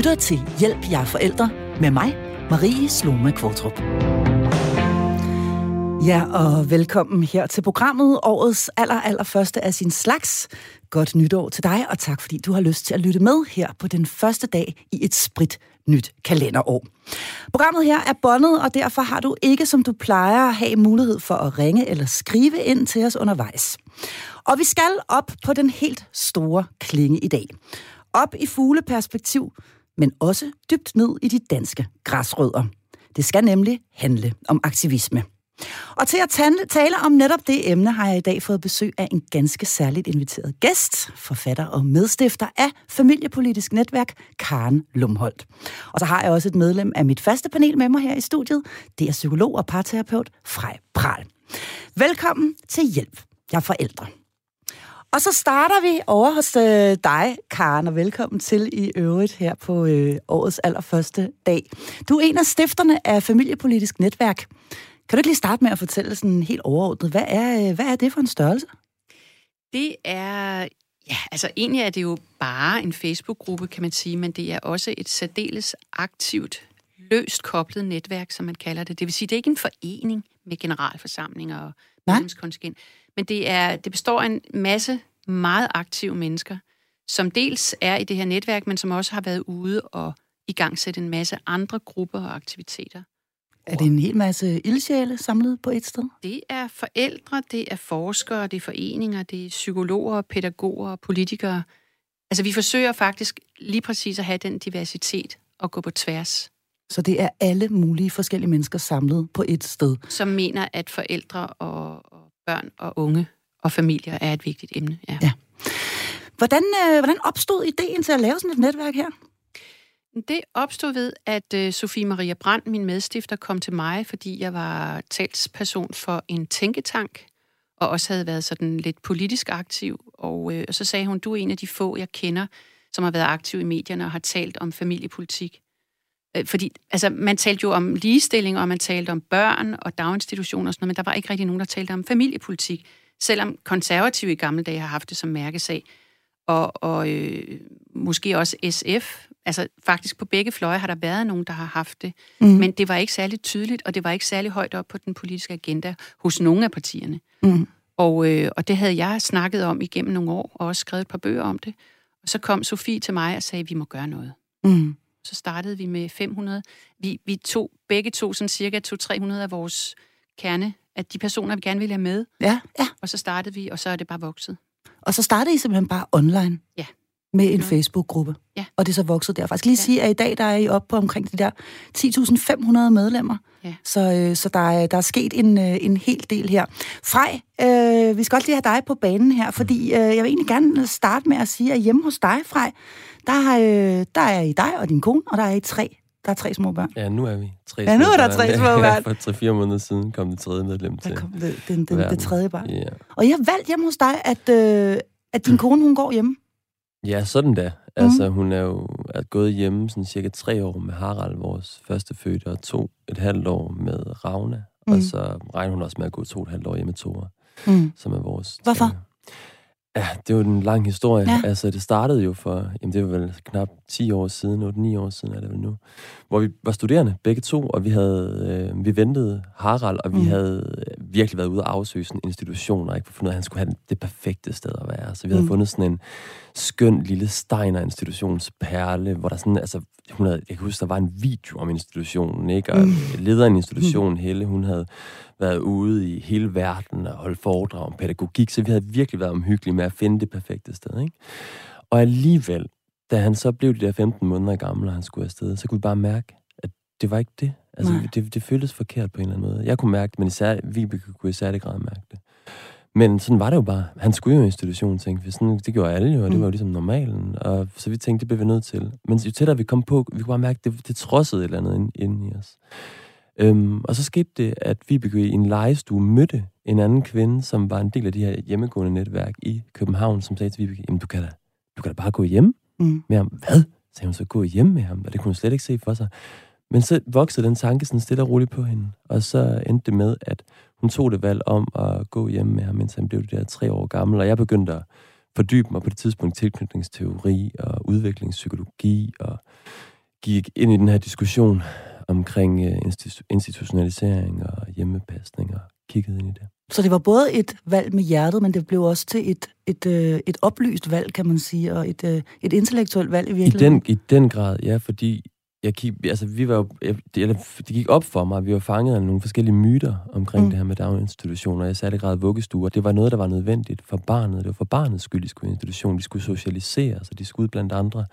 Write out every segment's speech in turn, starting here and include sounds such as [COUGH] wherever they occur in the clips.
lytter til Hjælp jer forældre med mig, Marie Sloma Kvartrup. Ja, og velkommen her til programmet, årets aller, aller første af sin slags. Godt nytår til dig, og tak fordi du har lyst til at lytte med her på den første dag i et sprit nyt kalenderår. Programmet her er bondet, og derfor har du ikke, som du plejer, at have mulighed for at ringe eller skrive ind til os undervejs. Og vi skal op på den helt store klinge i dag. Op i fugleperspektiv, men også dybt ned i de danske græsrødder. Det skal nemlig handle om aktivisme. Og til at tale om netop det emne har jeg i dag fået besøg af en ganske særligt inviteret gæst, forfatter og medstifter af Familiepolitisk Netværk, Karen Lumholdt. Og så har jeg også et medlem af mit faste panel med mig her i studiet. Det er psykolog og parterapeut Frej Pral. Velkommen til Hjælp. Jeg er forældre. Og så starter vi over hos øh, dig, Karen, og velkommen til i øvrigt her på øh, årets allerførste dag. Du er en af stifterne af Familiepolitisk Netværk. Kan du ikke lige starte med at fortælle sådan helt overordnet, hvad er, øh, hvad er det for en størrelse? Det er, ja, altså egentlig er det jo bare en Facebook-gruppe, kan man sige, men det er også et særdeles aktivt, løst koblet netværk, som man kalder det. Det vil sige, det er ikke en forening med generalforsamlinger og medlemskontingent, men det, er, det består af en masse meget aktive mennesker, som dels er i det her netværk, men som også har været ude og i gang sætte en masse andre grupper og aktiviteter. Er det en hel masse ildsjæle samlet på et sted? Det er forældre, det er forskere, det er foreninger, det er psykologer, pædagoger, politikere. Altså vi forsøger faktisk lige præcis at have den diversitet og gå på tværs. Så det er alle mulige forskellige mennesker samlet på et sted? Som mener, at forældre og, børn og unge og familier er et vigtigt emne. Ja. ja. Hvordan, øh, hvordan opstod ideen til at lave sådan et netværk her? Det opstod ved, at øh, Sofie Maria Brandt, min medstifter, kom til mig, fordi jeg var talsperson for en tænketank, og også havde været sådan lidt politisk aktiv. Og, øh, og så sagde hun, du er en af de få, jeg kender, som har været aktiv i medierne og har talt om familiepolitik. Øh, fordi altså, man talte jo om ligestilling, og man talte om børn og daginstitutioner og sådan noget, men der var ikke rigtig nogen, der talte om familiepolitik, selvom konservative i gamle dage har haft det som mærkesag. Og, og øh, måske også SF. Altså faktisk på begge fløje har der været nogen, der har haft det. Mm. Men det var ikke særlig tydeligt, og det var ikke særlig højt op på den politiske agenda hos nogle af partierne. Mm. Og, øh, og det havde jeg snakket om igennem nogle år, og også skrevet et par bøger om det. Og så kom Sofie til mig og sagde, at vi må gøre noget. Mm så startede vi med 500. Vi, vi tog begge to sådan cirka 200-300 af vores kerne, at de personer, vi gerne ville have med. Ja, ja. Og så startede vi, og så er det bare vokset. Og så startede I simpelthen bare online? Ja. Med en Facebook-gruppe? Ja. Og det er så vokset der. Faktisk lige ja. sige, at i dag der er I oppe på omkring de der 10.500 medlemmer. Ja. Så, øh, så der, er, der er sket en, øh, en hel del her. Frej, øh, vi skal også lige have dig på banen her, fordi øh, jeg vil egentlig gerne starte med at sige, at hjemme hos dig, Frej, der, øh, der er I dig og din kone, og der er I tre. Der er tre små børn. Ja, nu er vi tre Ja, nu er der tre små [LAUGHS] børn. Ja, for tre-fire måneder siden kom det tredje medlem til. Der kom det, den, den, det tredje barn. Ja. Og jeg har valgt hjemme hos dig, at, øh, at din [CLEARS THROAT] kone, hun går hjemme. Ja, sådan da. Altså, mm. hun er jo er gået hjemme sådan cirka tre år med Harald, vores første fødte, og to et halvt år med Ravna. Mm. Og så regner hun også med at gå to et halvt år hjemme med Tore, mm. som er vores... Hvorfor? Tre. Ja, det er jo en lang historie. Ja. Altså, det startede jo for, jamen det var vel knap 10 år siden, 8-9 år siden er det vel nu, hvor vi var studerende, begge to, og vi havde, øh, vi ventede Harald, og vi mm. havde virkelig været ude og afsøge sådan institutioner, ikke, for at finde ud af, at han skulle have det perfekte sted at være. Så vi havde mm. fundet sådan en skøn lille Steiner institutionsperle, hvor der sådan, altså, hun havde, jeg kan huske, der var en video om institutionen, ikke, og mm. lederen institutionen, mm. Helle, hun havde været ude i hele verden og holdt foredrag om pædagogik, så vi havde virkelig været omhyggelige med at finde det perfekte sted. Ikke? Og alligevel, da han så blev de der 15 måneder gammel, og han skulle afsted, så kunne vi bare mærke, det var ikke det. Altså, det, det føltes forkert på en eller anden måde. Jeg kunne mærke det, men især, Vibeke kunne i særlig grad mærke det. Men sådan var det jo bare. Han skulle jo i institution, tænkte vi. Sådan, det gjorde alle jo, og det var jo ligesom normalen. Og så vi tænkte, det blev vi nødt til. Men jo tættere vi kom på, vi kunne bare mærke, det, det trodsede et eller andet inde i os. Øhm, og så skete det, at vi i en legestue mødte en anden kvinde, som var en del af de her hjemmegående netværk i København, som sagde til Vibeke, jamen du kan da, du kan da bare gå hjem mm. med ham. Hvad? Sagde hun så, gå hjem med ham? Og det kunne hun slet ikke se for sig. Men så voksede den tanke sådan stille og roligt på hende. Og så endte det med, at hun tog det valg om at gå hjem med ham, mens han blev det der tre år gammel. Og jeg begyndte at fordybe mig på det tidspunkt tilknytningsteori og udviklingspsykologi og gik ind i den her diskussion omkring øh, institutionalisering og hjemmepasning og kiggede ind i det. Så det var både et valg med hjertet, men det blev også til et, et, øh, et oplyst valg, kan man sige, og et, øh, et intellektuelt valg i virkeligheden. I den, I den grad, ja, fordi jeg kig, altså, vi var jo, jeg, det, det gik op for mig, at vi var fanget af nogle forskellige myter omkring mm. det her med daginstitutioner, jeg særlig grad vuggestuer. Det var noget, der var nødvendigt for barnet. Det var for barnets skyld, de skulle i institution. De skulle socialisere, så de skulle ud blandt andre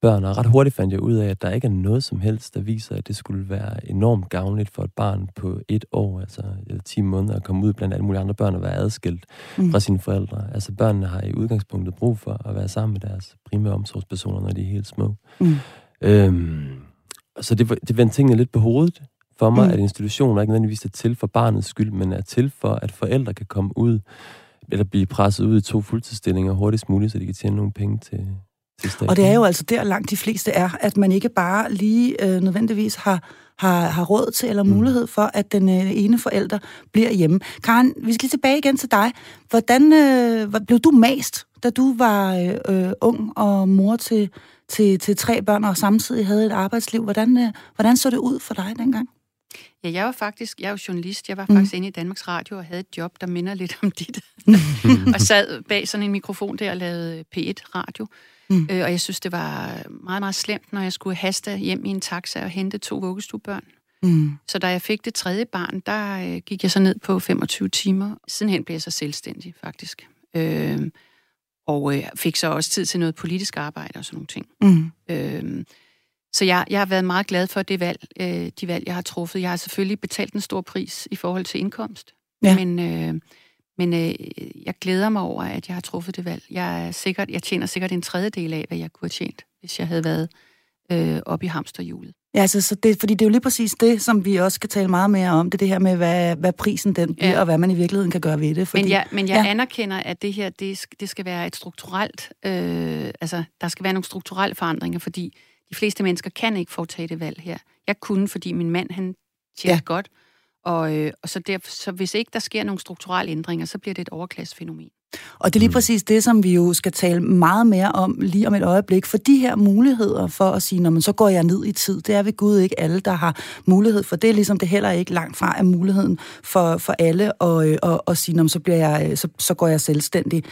børn. Og ret hurtigt fandt jeg ud af, at der ikke er noget som helst, der viser, at det skulle være enormt gavnligt for et barn på et år, altså eller 10 måneder, at komme ud blandt alle mulige andre børn og være adskilt mm. fra sine forældre. Altså børnene har i udgangspunktet brug for at være sammen med deres primære omsorgspersoner, når de er helt små. Mm. Øhm, så det, det vendte tingene lidt på hovedet for mig, mm. at institutioner ikke nødvendigvis er til for barnets skyld, men er til for, at forældre kan komme ud, eller blive presset ud i to fuldtidsstillinger hurtigst muligt, så de kan tjene nogle penge til, til staten. Og det er jo altså der langt de fleste er, at man ikke bare lige øh, nødvendigvis har, har, har råd til eller mm. mulighed for, at den øh, ene forælder bliver hjemme. Karen, vi skal lige tilbage igen til dig. Hvordan øh, blev du mast, da du var øh, øh ung og mor til til, til tre børn og samtidig havde et arbejdsliv. Hvordan, øh, hvordan så det ud for dig dengang? Ja, jeg var faktisk, jeg er jo journalist, jeg var mm. faktisk inde i Danmarks Radio og havde et job, der minder lidt om dit. [LAUGHS] og sad bag sådan en mikrofon der og lavede P1-radio. Mm. Øh, og jeg synes, det var meget, meget slemt, når jeg skulle haste hjem i en taxa og hente to vuggestuebørn. Mm. Så da jeg fik det tredje barn, der øh, gik jeg så ned på 25 timer. Sidenhen blev jeg så selvstændig, faktisk. Øh, og øh, fik så også tid til noget politisk arbejde og sådan nogle ting. Mm. Øhm, så jeg, jeg har været meget glad for det valg, øh, de valg, jeg har truffet. Jeg har selvfølgelig betalt en stor pris i forhold til indkomst, ja. men, øh, men øh, jeg glæder mig over, at jeg har truffet det valg. Jeg, er sikkert, jeg tjener sikkert en tredjedel af, hvad jeg kunne have tjent, hvis jeg havde været øh, oppe i hamsterhjulet. Ja, altså, så det, fordi det er jo lige præcis det, som vi også skal tale meget mere om, det er det her med, hvad, hvad prisen den bliver, ja. og hvad man i virkeligheden kan gøre ved det. Fordi, men jeg, men jeg ja. anerkender, at det her, det, det skal være et strukturelt, øh, altså der skal være nogle strukturelle forandringer, fordi de fleste mennesker kan ikke foretage det valg her. Jeg kunne, fordi min mand, han tjener ja. godt, og, øh, og så, der, så hvis ikke der sker nogle strukturelle ændringer, så bliver det et overklassefænomen. Og det er lige mm. præcis det, som vi jo skal tale meget mere om lige om et øjeblik. For de her muligheder for at sige, når man så går jeg ned i tid, det er ved Gud ikke alle, der har mulighed for det. Ligesom det heller ikke langt fra er muligheden for, for alle at, at, at, at sige, så, bliver jeg, så, så går jeg selvstændig.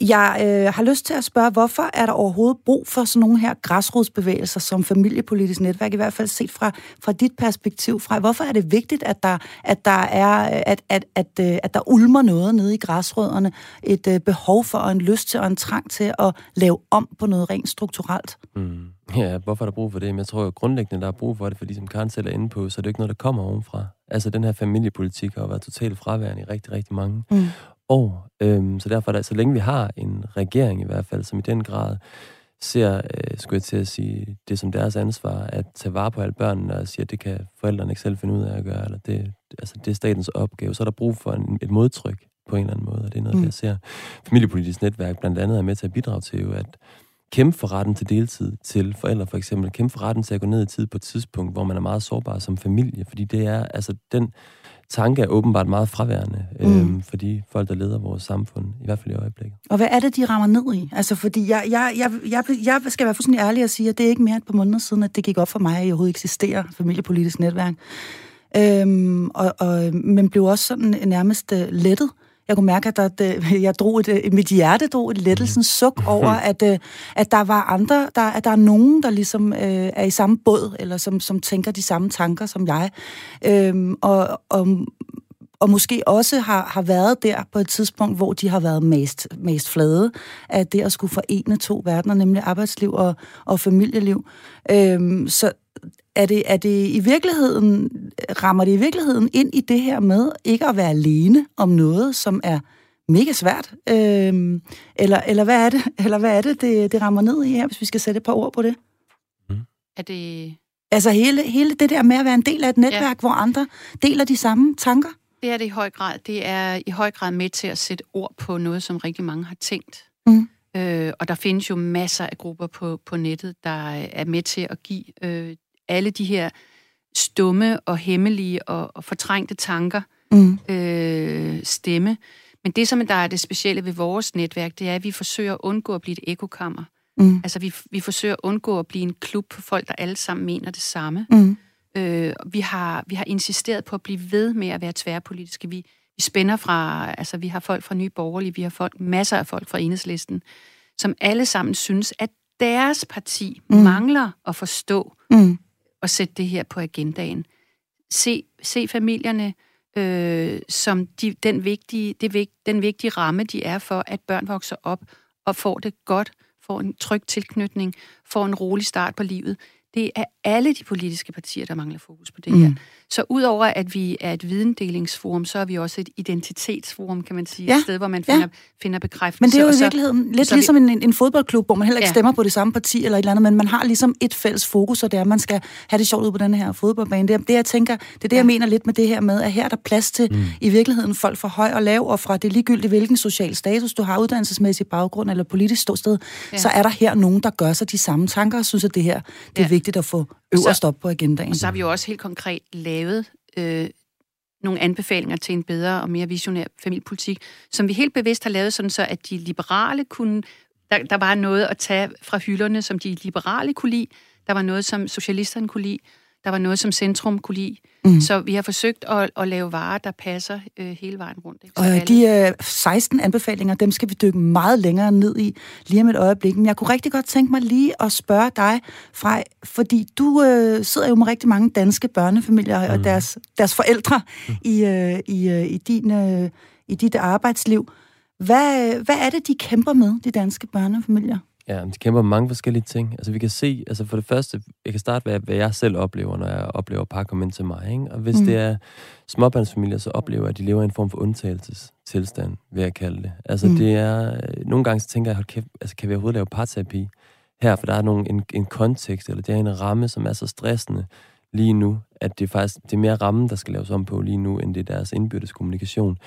Jeg øh, har lyst til at spørge, hvorfor er der overhovedet brug for sådan nogle her græsrodsbevægelser som familiepolitisk netværk, i hvert fald set fra, fra dit perspektiv fra. Hvorfor er det vigtigt, at der, at der er, at, at, at, øh, at der ulmer noget nede i græsrødderne, et øh, behov for og en lyst til og en trang til at lave om på noget rent strukturelt? Mm. Ja, hvorfor er der brug for det? Men jeg tror jo grundlæggende, der er brug for det, fordi som Karen selv er inde på, så er det ikke noget, der kommer ovenfra. Altså, den her familiepolitik har været totalt fraværende i rigtig, rigtig mange mm år. Øhm, så derfor er det, så længe vi har en regering i hvert fald, som i den grad ser, øh, skulle jeg til at sige, det som deres ansvar, at tage vare på alle børnene og sige, at det kan forældrene ikke selv finde ud af at gøre, eller det, altså det er statens opgave, så er der brug for en, et modtryk på en eller anden måde, og det er noget, mm. jeg ser. Familiepolitisk netværk blandt andet er med til at bidrage til jo, at kæmpe for retten til deltid til forældre for eksempel, kæmpe for retten til at gå ned i tid på et tidspunkt, hvor man er meget sårbar som familie, fordi det er, altså den tanke er åbenbart meget fraværende mm. øhm, for de folk, der leder vores samfund, i hvert fald i øjeblikket. Og hvad er det, de rammer ned i? Altså, fordi jeg, jeg, jeg, jeg, jeg skal være fuldstændig ærlig og sige, at det er ikke mere end på måneder siden, at det gik op for mig, at jeg overhovedet eksisterer familiepolitisk netværk. Øhm, og, og, men blev også sådan nærmest uh, lettet jeg kunne mærke, at der, det, jeg drog et, øh, mit hjerte drog et lettelsens suk over, at, øh, at der var andre, der, at der er nogen, der ligesom øh, er i samme båd, eller som, som tænker de samme tanker som jeg. Øhm, og, og, og måske også har, har været der på et tidspunkt, hvor de har været mest, mest flade af det at skulle forene to verdener, nemlig arbejdsliv og, og familieliv. Øhm, så, er det, er det i virkeligheden, rammer det i virkeligheden ind i det her med ikke at være alene om noget, som er mega svært? Øhm, eller, eller hvad er det, [LAUGHS] eller hvad er det, det, det rammer ned i her, hvis vi skal sætte et par ord på det? Mm. Er det... Altså hele, hele det der med at være en del af et netværk, ja. hvor andre deler de samme tanker? Det er det i høj grad. Det er i høj grad med til at sætte ord på noget, som rigtig mange har tænkt. Mm. Øh, og der findes jo masser af grupper på, på nettet, der er med til at give øh, alle de her stumme og hemmelige og, og fortrængte tanker mm. øh, stemme. Men det, som der er det specielle ved vores netværk, det er, at vi forsøger at undgå at blive et ekokammer. Mm. Altså, vi, vi forsøger at undgå at blive en klub for folk, der alle sammen mener det samme. Mm. Øh, vi, har, vi har insisteret på at blive ved med at være tværpolitiske. Vi, vi spænder fra, altså vi har folk fra Nye Borgerlige, vi har folk, masser af folk fra Enhedslisten, som alle sammen synes, at deres parti mm. mangler at forstå mm og sætte det her på agendaen. Se, se familierne øh, som de, den, vigtige, det, den vigtige ramme, de er for, at børn vokser op og får det godt, får en tryg tilknytning, får en rolig start på livet. Det er alle de politiske partier, der mangler fokus på det her. Mm. Så udover at vi er et videndelingsforum, så er vi også et identitetsforum, kan man sige. Ja. Et sted, hvor man finder, ja. finder bekræftelse. Men det er jo i virkeligheden lidt ligesom vi... en, en fodboldklub, hvor man heller ikke ja. stemmer på det samme parti eller et eller andet, men man har ligesom et fælles fokus, og det er, at man skal have det sjovt ud på den her fodboldbane. Det er det, jeg tænker, det er det, ja. jeg mener lidt med det her med, at her er der plads til mm. i virkeligheden folk fra høj og lav, og fra det ligegyldigt, hvilken social status du har, uddannelsesmæssig baggrund eller politisk ståsted, ja. så er der her nogen, der gør sig de samme tanker, og synes, at det her det er ja. vigtigt at få øverst op på agendaen. Og så har vi jo også helt konkret lavet øh, nogle anbefalinger til en bedre og mere visionær familiepolitik, som vi helt bevidst har lavet sådan så, at de liberale kunne... Der, der var noget at tage fra hylderne, som de liberale kunne lide. Der var noget, som socialisterne kunne lide. Der var noget, som Centrum kunne lide. Mm. Så vi har forsøgt at, at lave varer, der passer øh, hele vejen rundt. Ikke? og alle... de øh, 16 anbefalinger, dem skal vi dykke meget længere ned i lige om et øjeblik. Men jeg kunne rigtig godt tænke mig lige at spørge dig, Frej, fordi du øh, sidder jo med rigtig mange danske børnefamilier mm. og deres, deres forældre mm. i, øh, i, øh, i, din, øh, i dit arbejdsliv. Hvad, hvad er det, de kæmper med, de danske børnefamilier? Ja, de kæmper mange forskellige ting. Altså vi kan se, altså for det første, jeg kan starte med, hvad jeg selv oplever, når jeg oplever par komme ind til mig. Ikke? Og hvis mm. det er småbørnsfamilier, så oplever jeg, at de lever i en form for undtagelsestilstand, vil jeg kalde det. Altså mm. det er, nogle gange så tænker jeg, hold kæft, altså kan vi overhovedet lave parterapi her? For der er nogle, en, en kontekst, eller det er en ramme, som er så stressende lige nu, at det er faktisk det er mere rammen, der skal laves om på lige nu, end det er deres indbyrdes kommunikation.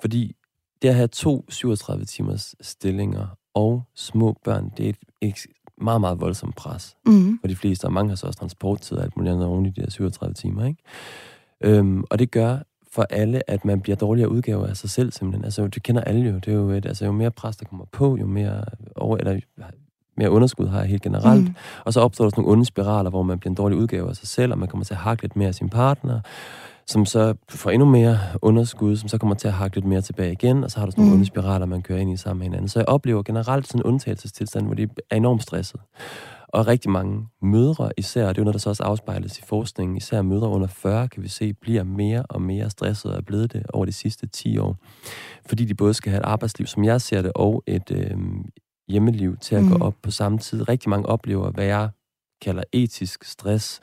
Fordi det at have to 37 timers stillinger og små børn, det er et, et meget, meget voldsomt pres mm. for de fleste, og mange har så også transporttid og alt muligt andet oven i de der 37 timer, ikke? Øhm, og det gør for alle, at man bliver dårligere udgaver af sig selv, simpelthen. Altså, det kender alle jo. Det er jo, et, altså, jo mere pres, der kommer på, jo mere, over, eller, mere underskud har jeg helt generelt. Mm. Og så opstår der sådan nogle onde spiraler, hvor man bliver en dårlig udgave af sig selv, og man kommer til at hakke lidt mere af sin partner som så får endnu mere underskud, som så kommer til at hakke lidt mere tilbage igen, og så har du sådan nogle mm. onde spiraler, man kører ind i sammen med hinanden. Så jeg oplever generelt sådan en undtagelsestilstand, hvor de er enormt stresset. Og rigtig mange mødre især, det er jo noget, der så også afspejles i forskningen, især mødre under 40, kan vi se, bliver mere og mere stresset og er blevet det over de sidste 10 år. Fordi de både skal have et arbejdsliv, som jeg ser det, og et øh, hjemmeliv til at mm. gå op på samme tid. Rigtig mange oplever, hvad jeg kalder etisk stress,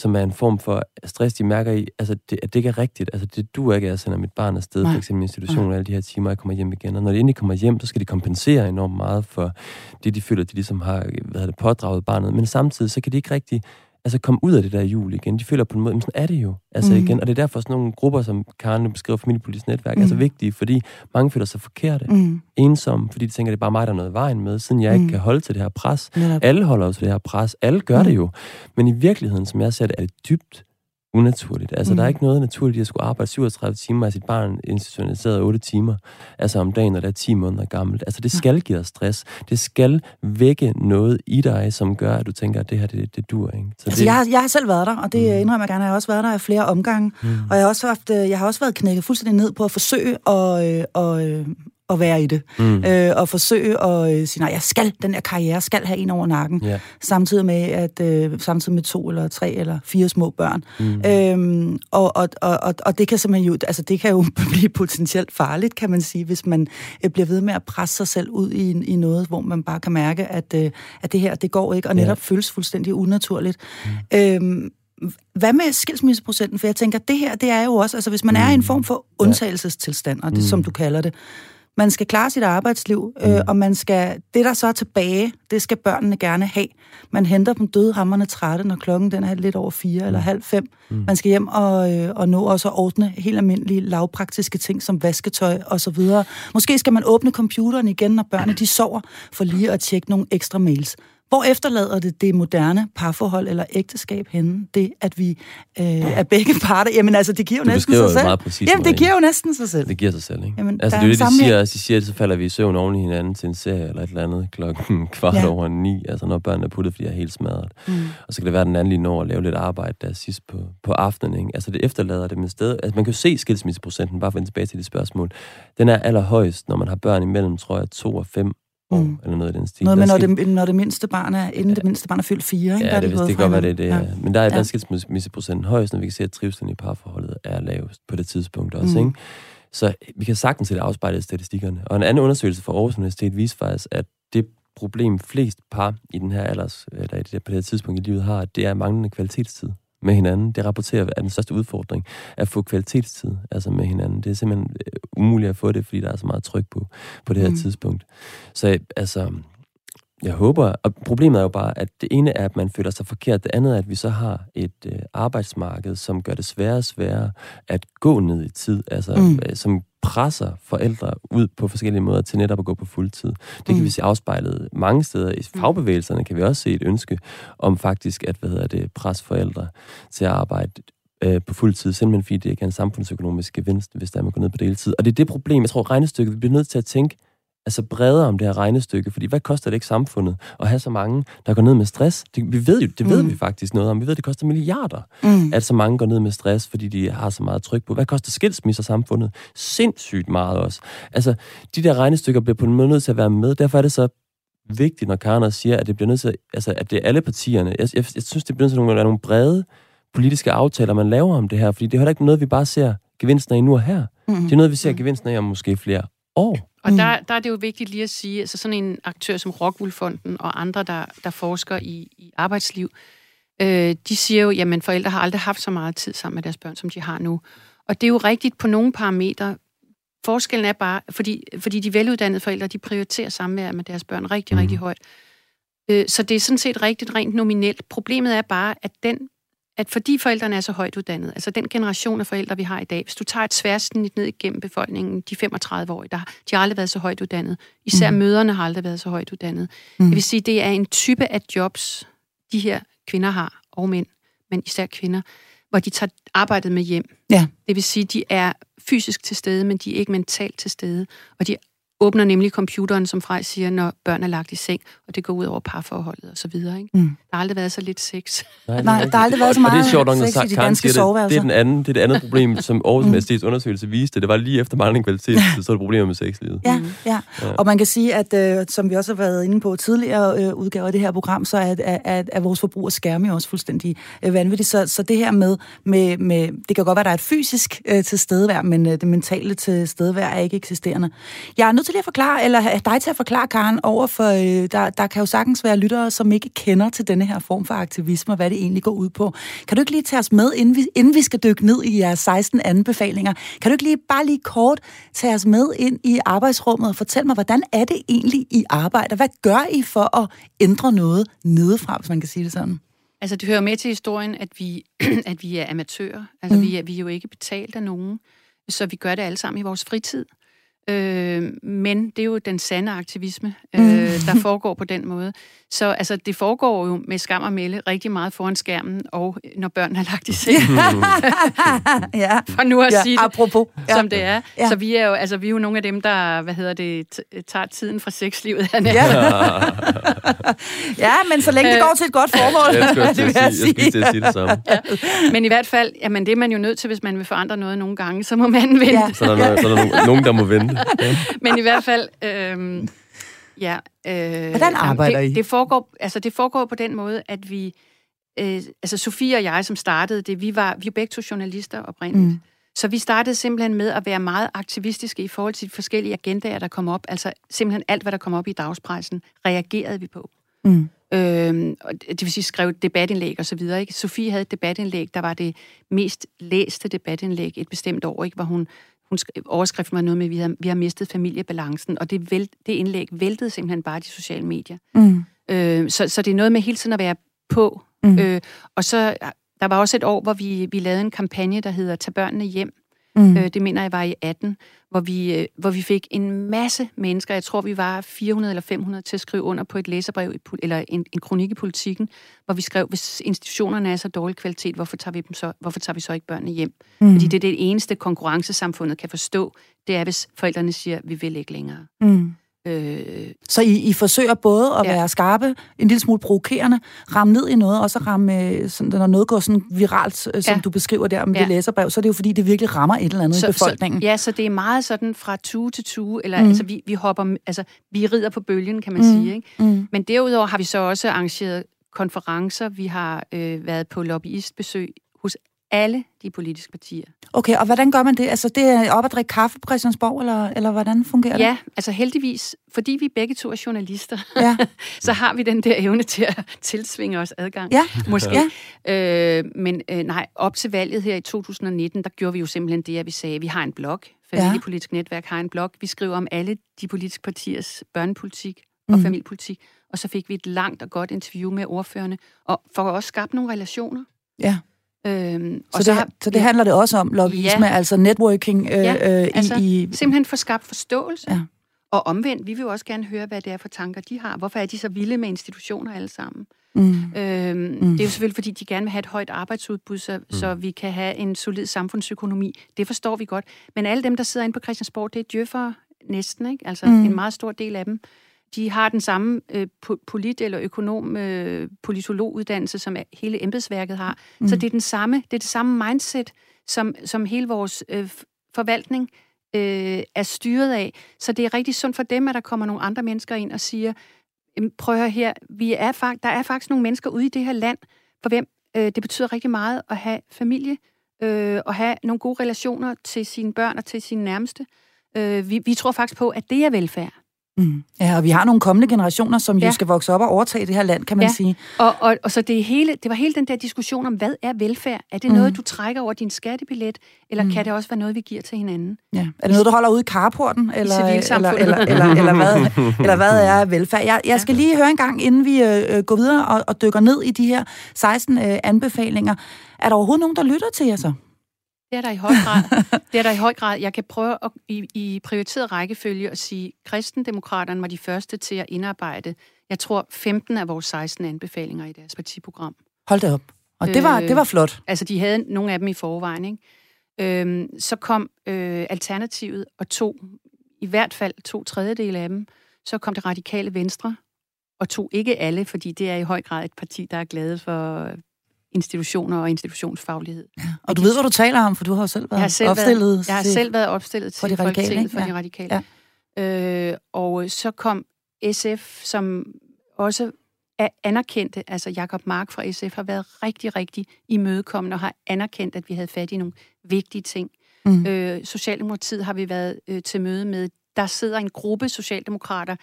som er en form for stress, de mærker i, altså det, at det ikke er rigtigt. Altså det du ikke, at jeg sender mit barn afsted, Nej. for eksempel i institutionen, alle de her timer, jeg kommer hjem igen. Og når de endelig kommer hjem, så skal de kompensere enormt meget for det, de føler, de ligesom har hvad det, pådraget barnet. Men samtidig, så kan de ikke rigtig altså komme ud af det der jul igen. De føler på en måde, men sådan er det jo. Altså mm. igen, og det er derfor sådan nogle grupper, som Karen beskriver familiepolitisk netværk, mm. er så vigtige, fordi mange føler sig forkerte, mm. ensomme, fordi de tænker, det er bare mig, der er noget vejen med, siden jeg mm. ikke kan holde til det her pres. Netop. Alle holder jo til det her pres. Alle gør mm. det jo. Men i virkeligheden, som jeg ser det, er det dybt unaturligt. Altså, mm. der er ikke noget naturligt i at skulle arbejde 37 timer af sit barn institutionaliseret 8 timer, altså om dagen, når det er 10 måneder gammelt. Altså, det skal give dig stress. Det skal vække noget i dig, som gør, at du tænker, at det her, det, det dur, ikke? Så altså, det... jeg, har, jeg har selv været der, og det mm. indrømmer jeg gerne. Jeg har også været der af flere omgange, mm. og jeg har også haft, øh, jeg har også været knækket fuldstændig ned på at forsøge at, øh, og, øh, at være i det. Mm. Øh, og forsøge at øh, sige, nej, jeg skal, den her karriere skal have en over nakken. Yeah. Samtidig med, at øh, samtidig med to eller tre eller fire små børn. Mm. Øhm, og, og, og, og det kan simpelthen jo, altså det kan jo [LAUGHS] blive potentielt farligt, kan man sige, hvis man øh, bliver ved med at presse sig selv ud i, i noget, hvor man bare kan mærke, at, øh, at det her, det går ikke, og netop yeah. føles fuldstændig unaturligt. Mm. Øhm, hvad med skilsmisseprocenten? For jeg tænker, det her, det er jo også, altså hvis man mm. er i en form for undtagelsestilstand, og det, mm. som du kalder det, man skal klare sit arbejdsliv, øh, mm. og man skal, det der så er tilbage, det skal børnene gerne have. Man henter dem døde hammerne trætte, når klokken den er lidt over fire mm. eller halv fem. Mm. Man skal hjem og, øh, og nå også at ordne helt almindelige lavpraktiske ting som vasketøj og så videre. Måske skal man åbne computeren igen, når børnene de sover, for lige at tjekke nogle ekstra mails. Hvor efterlader det det moderne parforhold eller ægteskab henne? Det, at vi øh, er begge parter. Jamen altså, det giver jo du næsten sig selv. meget præcis. Jamen, det giver jo næsten sig selv. Det giver sig selv, ikke? Jamen, altså, det er det, de siger. Altså, de siger, at så falder vi i søvn oven i hinanden til en serie eller et eller andet klokken [LAUGHS] kvart ja. over ni. Altså, når børnene er puttet, fordi jeg er helt smadret. Mm. Og så kan det være, at den anden lige når at lave lidt arbejde der sidst på, på aftenen, ikke? Altså, det efterlader det med sted. Altså, man kan jo se skilsmisseprocenten, bare for at tilbage til de spørgsmål. Den er allerhøjst, når man har børn imellem, tror jeg, to og fem år, mm. eller noget af den stil. Noget med, når, skal... det, når det mindste barn er, inden ja. det mindste barn er fyldt fire, ikke? Ja, der det, det, det kan godt være, det det. Ja. Men der er ja. skilsmisseprocenten højst, når vi kan se, at trivselen i parforholdet er lavest på det tidspunkt også, mm. ikke? Så vi kan sagtens se det afspejlet i statistikkerne. Og en anden undersøgelse fra Aarhus Universitet viser faktisk, at det problem flest par i den her alders, eller i det der, på det her tidspunkt i livet har, det er manglende kvalitetstid med hinanden. Det rapporterer er den største udfordring, at få kvalitetstid altså med hinanden. Det er simpelthen øh, umuligt at få det, fordi der er så meget tryk på, på det her mm. tidspunkt. Så altså, jeg håber, og problemet er jo bare, at det ene er, at man føler sig forkert, det andet er, at vi så har et øh, arbejdsmarked, som gør det sværere og sværere at gå ned i tid, altså mm. øh, som presser forældre ud på forskellige måder til netop at gå på fuldtid. Det kan mm. vi se afspejlet mange steder. I mm. fagbevægelserne kan vi også se et ønske om faktisk at hvad hedder det, presse forældre til at arbejde øh, på fuld tid, simpelthen fordi det ikke er en samfundsøkonomisk gevinst, hvis der er man går ned på deltid. Og det er det problem, jeg tror regnestykket, vi bliver nødt til at tænke, altså bredere om det her regnestykke, fordi hvad koster det ikke samfundet at have så mange, der går ned med stress? Det, vi ved jo, det ved mm. vi faktisk noget om. Vi ved, det koster milliarder, mm. at så mange går ned med stress, fordi de har så meget tryk på. Hvad koster skilsmisser samfundet? Sindssygt meget også. Altså, de der regnestykker bliver på en måde nødt til at være med. Derfor er det så vigtigt, når også siger, at det bliver nødt til, altså, at det er alle partierne. Jeg, jeg, jeg synes, det bliver nødt til at være nogle brede politiske aftaler, man laver om det her, fordi det er heller ikke noget, vi bare ser gevinsten af nu og her. Mm. Det er noget, vi ser gevinsten af om måske flere år. Og mm. der, der er det jo vigtigt lige at sige, altså sådan en aktør som Rockwoolfonden og andre, der, der forsker i, i arbejdsliv, øh, de siger jo, jamen forældre har aldrig haft så meget tid sammen med deres børn, som de har nu. Og det er jo rigtigt på nogle parametre. Forskellen er bare, fordi, fordi de veluddannede forældre, de prioriterer samvær med deres børn rigtig, mm. rigtig højt. Øh, så det er sådan set rigtigt rent nominelt. Problemet er bare, at den at fordi forældrene er så højt uddannede, altså den generation af forældre, vi har i dag, hvis du tager et tværsnit ned igennem befolkningen, de 35-årige, der, de har aldrig været så højt uddannet. Især mm. møderne har aldrig været så højt uddannet. Mm. Det vil sige, det er en type af jobs, de her kvinder har, og mænd, men især kvinder, hvor de tager arbejdet med hjem. Ja. Det vil sige, de er fysisk til stede, men de er ikke mentalt til stede, og de åbner nemlig computeren, som Frej siger, når børn er lagt i seng, og det går ud over parforholdet og så videre. Ikke? Mm. Der har aldrig været så lidt sex. Nej, Nej der har aldrig været så meget og det er sjovt, sex i de danske det, det, er den anden, det er det andet problem, som Aarhus mm. Universitets undersøgelse viste. Det var lige efter manglende kvalitet, så er det problemer med sexlivet. Ja, ja, ja. Og man kan sige, at øh, som vi også har været inde på tidligere øh, udgaver af det her program, så er, er, er, er vores forbrug af skærme jo også fuldstændig øh, vanvittigt. Så, så det her med, med, med, det kan godt være, at der er et fysisk øh, tilstedevær, men øh, det mentale tilstedevær er ikke eksisterende. Jeg er nødt til lige at forklare, eller have dig til at forklare, Karen, over for, øh, der, der kan jo sagtens være lyttere, som ikke kender til denne her form for aktivisme, og hvad det egentlig går ud på. Kan du ikke lige tage os med, inden vi, inden vi skal dykke ned i jeres 16 anbefalinger? Kan du ikke lige bare lige kort tage os med ind i arbejdsrummet og fortælle mig, hvordan er det egentlig, I arbejder? Hvad gør I for at ændre noget nedefra, hvis man kan sige det sådan? Altså, det hører med til historien, at vi, [CLEARS THROAT] at vi er amatører. Altså, mm. vi, er, vi er jo ikke betalt af nogen, så vi gør det alle sammen i vores fritid. Øh, men det er jo den sande aktivisme, øh, mm. der foregår på den måde. Så altså, det foregår jo med skam og melde rigtig meget foran skærmen, og når børn er lagt i seng. [LAUGHS] ja. For nu at ja, sige det, apropos. Ja. som det er. Ja. Så vi er, jo, altså, vi er jo nogle af dem, der hvad hedder det, tager tiden fra sexlivet. Ja. [LAUGHS] ja, men så længe det går til et godt formål. jeg skulle [LAUGHS] til at sige, jeg sige det samme. Ja. Men i hvert fald, jamen, det er man jo nødt til, hvis man vil forandre noget nogle gange, så må man vente. Ja. Så, der er, så er der nogen, der må vente. [LAUGHS] Men i hvert fald... Øh, Ja, øh, Hvordan arbejder det, I? Det foregår, altså, det foregår på den måde, at vi... Øh, altså, Sofie og jeg, som startede det, vi var, vi var begge to journalister oprindeligt. Mm. Så vi startede simpelthen med at være meget aktivistiske i forhold til de forskellige agendaer, der kom op. Altså simpelthen alt, hvad der kom op i dagspressen, reagerede vi på. Mm. Øhm, det vil sige, skrev debatindlæg og så videre. Ikke? Sofie havde et debatindlæg, der var det mest læste debatindlæg et bestemt år, ikke? hvor hun hun overskriften var noget med, at vi har, vi har mistet familiebalancen, og det, vælt, det indlæg væltede simpelthen bare de sociale medier. Mm. Øh, så, så det er noget med hele tiden at være på. Mm. Øh, og så, der var også et år, hvor vi, vi lavede en kampagne, der hedder Tag børnene hjem, Mm. Øh, det mener jeg var i 18, hvor vi, øh, hvor vi fik en masse mennesker, jeg tror vi var 400 eller 500 til at skrive under på et læserbrev, eller en, en kronik i politikken, hvor vi skrev, hvis institutionerne er så dårlig kvalitet, hvorfor tager vi, dem så, hvorfor tager vi så ikke børnene hjem? Mm. Fordi det er det eneste konkurrencesamfundet kan forstå, det er, hvis forældrene siger, vi vil ikke længere. Mm. Øh, så I, I forsøger både at ja. være skarpe, en lille smule provokerende, ramme ned i noget, og så ramme, øh, sådan, når noget går sådan viralt, øh, som ja. du beskriver der med ja. det læserbrev, så er det jo fordi, det virkelig rammer et eller andet så, i befolkningen. Så, ja, så det er meget sådan fra tue til tue, eller mm. altså, vi, vi hopper, altså, vi rider på bølgen, kan man mm. sige. Ikke? Mm. Men derudover har vi så også arrangeret konferencer, vi har øh, været på lobbyistbesøg alle de politiske partier. Okay, og hvordan gør man det? Altså, det er op at drikke kaffe på Christiansborg, eller, eller hvordan fungerer det? Ja, altså heldigvis, fordi vi begge to er journalister, ja. [LAUGHS] så har vi den der evne til at tilsvinge os adgang. Ja. Måske. Ja. Øh, men øh, nej, op til valget her i 2019, der gjorde vi jo simpelthen det, at vi sagde, at vi har en blog. Familiepolitisk ja. Netværk har en blog. Vi skriver om alle de politiske partiers børnepolitik og mm. familiepolitik. Og så fik vi et langt og godt interview med ordførende, og for at også skabe nogle relationer. Ja. Øhm, så, og så, det, så det ja. handler det også om, lobbyisme, ja. altså networking øh, ja, øh, altså, i... simpelthen få skabt forståelse. Ja. Og omvendt, vi vil jo også gerne høre, hvad det er for tanker, de har. Hvorfor er de så vilde med institutioner alle sammen? Mm. Øhm, mm. Det er jo selvfølgelig, fordi de gerne vil have et højt arbejdsudbud, så, mm. så vi kan have en solid samfundsøkonomi. Det forstår vi godt. Men alle dem, der sidder inde på Christiansborg, det er djøffere næsten, ikke? Altså mm. en meget stor del af dem de har den samme øh, polit- eller økonom, øh, politologuddannelse, som hele embedsværket har. Mm. Så det er den samme, det er det samme mindset, som, som hele vores øh, forvaltning øh, er styret af. Så det er rigtig sundt for dem, at der kommer nogle andre mennesker ind og siger, prøv at høre her, vi er, der er faktisk nogle mennesker ude i det her land, for hvem øh, det betyder rigtig meget at have familie, øh, og have nogle gode relationer til sine børn og til sine nærmeste. Øh, vi, vi tror faktisk på, at det er velfærd. Mm. Ja, og vi har nogle kommende generationer, som ja. jo skal vokse op og overtage det her land, kan man ja. sige. Og, og, og så det, hele, det var hele den der diskussion om, hvad er velfærd? Er det mm. noget, du trækker over din skattebillet, eller mm. kan det også være noget, vi giver til hinanden? Ja. Er det noget, du holder ude i carporten? Eller, eller, eller, eller, eller, hvad, [LAUGHS] eller hvad er velfærd? Jeg, jeg skal lige høre en gang, inden vi øh, øh, går videre og, og dykker ned i de her 16 øh, anbefalinger. Er der overhovedet nogen, der lytter til jer så? Det er der i høj grad. [LAUGHS] det er der i høj grad. Jeg kan prøve at, i, i prioriteret rækkefølge at sige, at kristendemokraterne var de første til at indarbejde, jeg tror, 15 af vores 16 anbefalinger i deres partiprogram. Hold det op. Og det var, øh, det var flot. Altså, de havde nogle af dem i forvejen, ikke? Øhm, så kom øh, Alternativet og to, i hvert fald to tredjedele af dem, så kom det radikale Venstre, og to ikke alle, fordi det er i høj grad et parti, der er glade for institutioner og institutionsfaglighed. Ja. Og du ved, hvad du taler om, for du har selv været jeg selv opstillet. Været, jeg har selv været opstillet til for de radikale. For ja. de radikale. Ja. Øh, og så kom SF, som også er anerkendte, altså Jakob Mark fra SF har været rigtig, rigtig imødekommende og har anerkendt, at vi havde fat i nogle vigtige ting. Mm. Øh, Socialdemokratiet har vi været øh, til møde med. Der sidder en gruppe socialdemokrater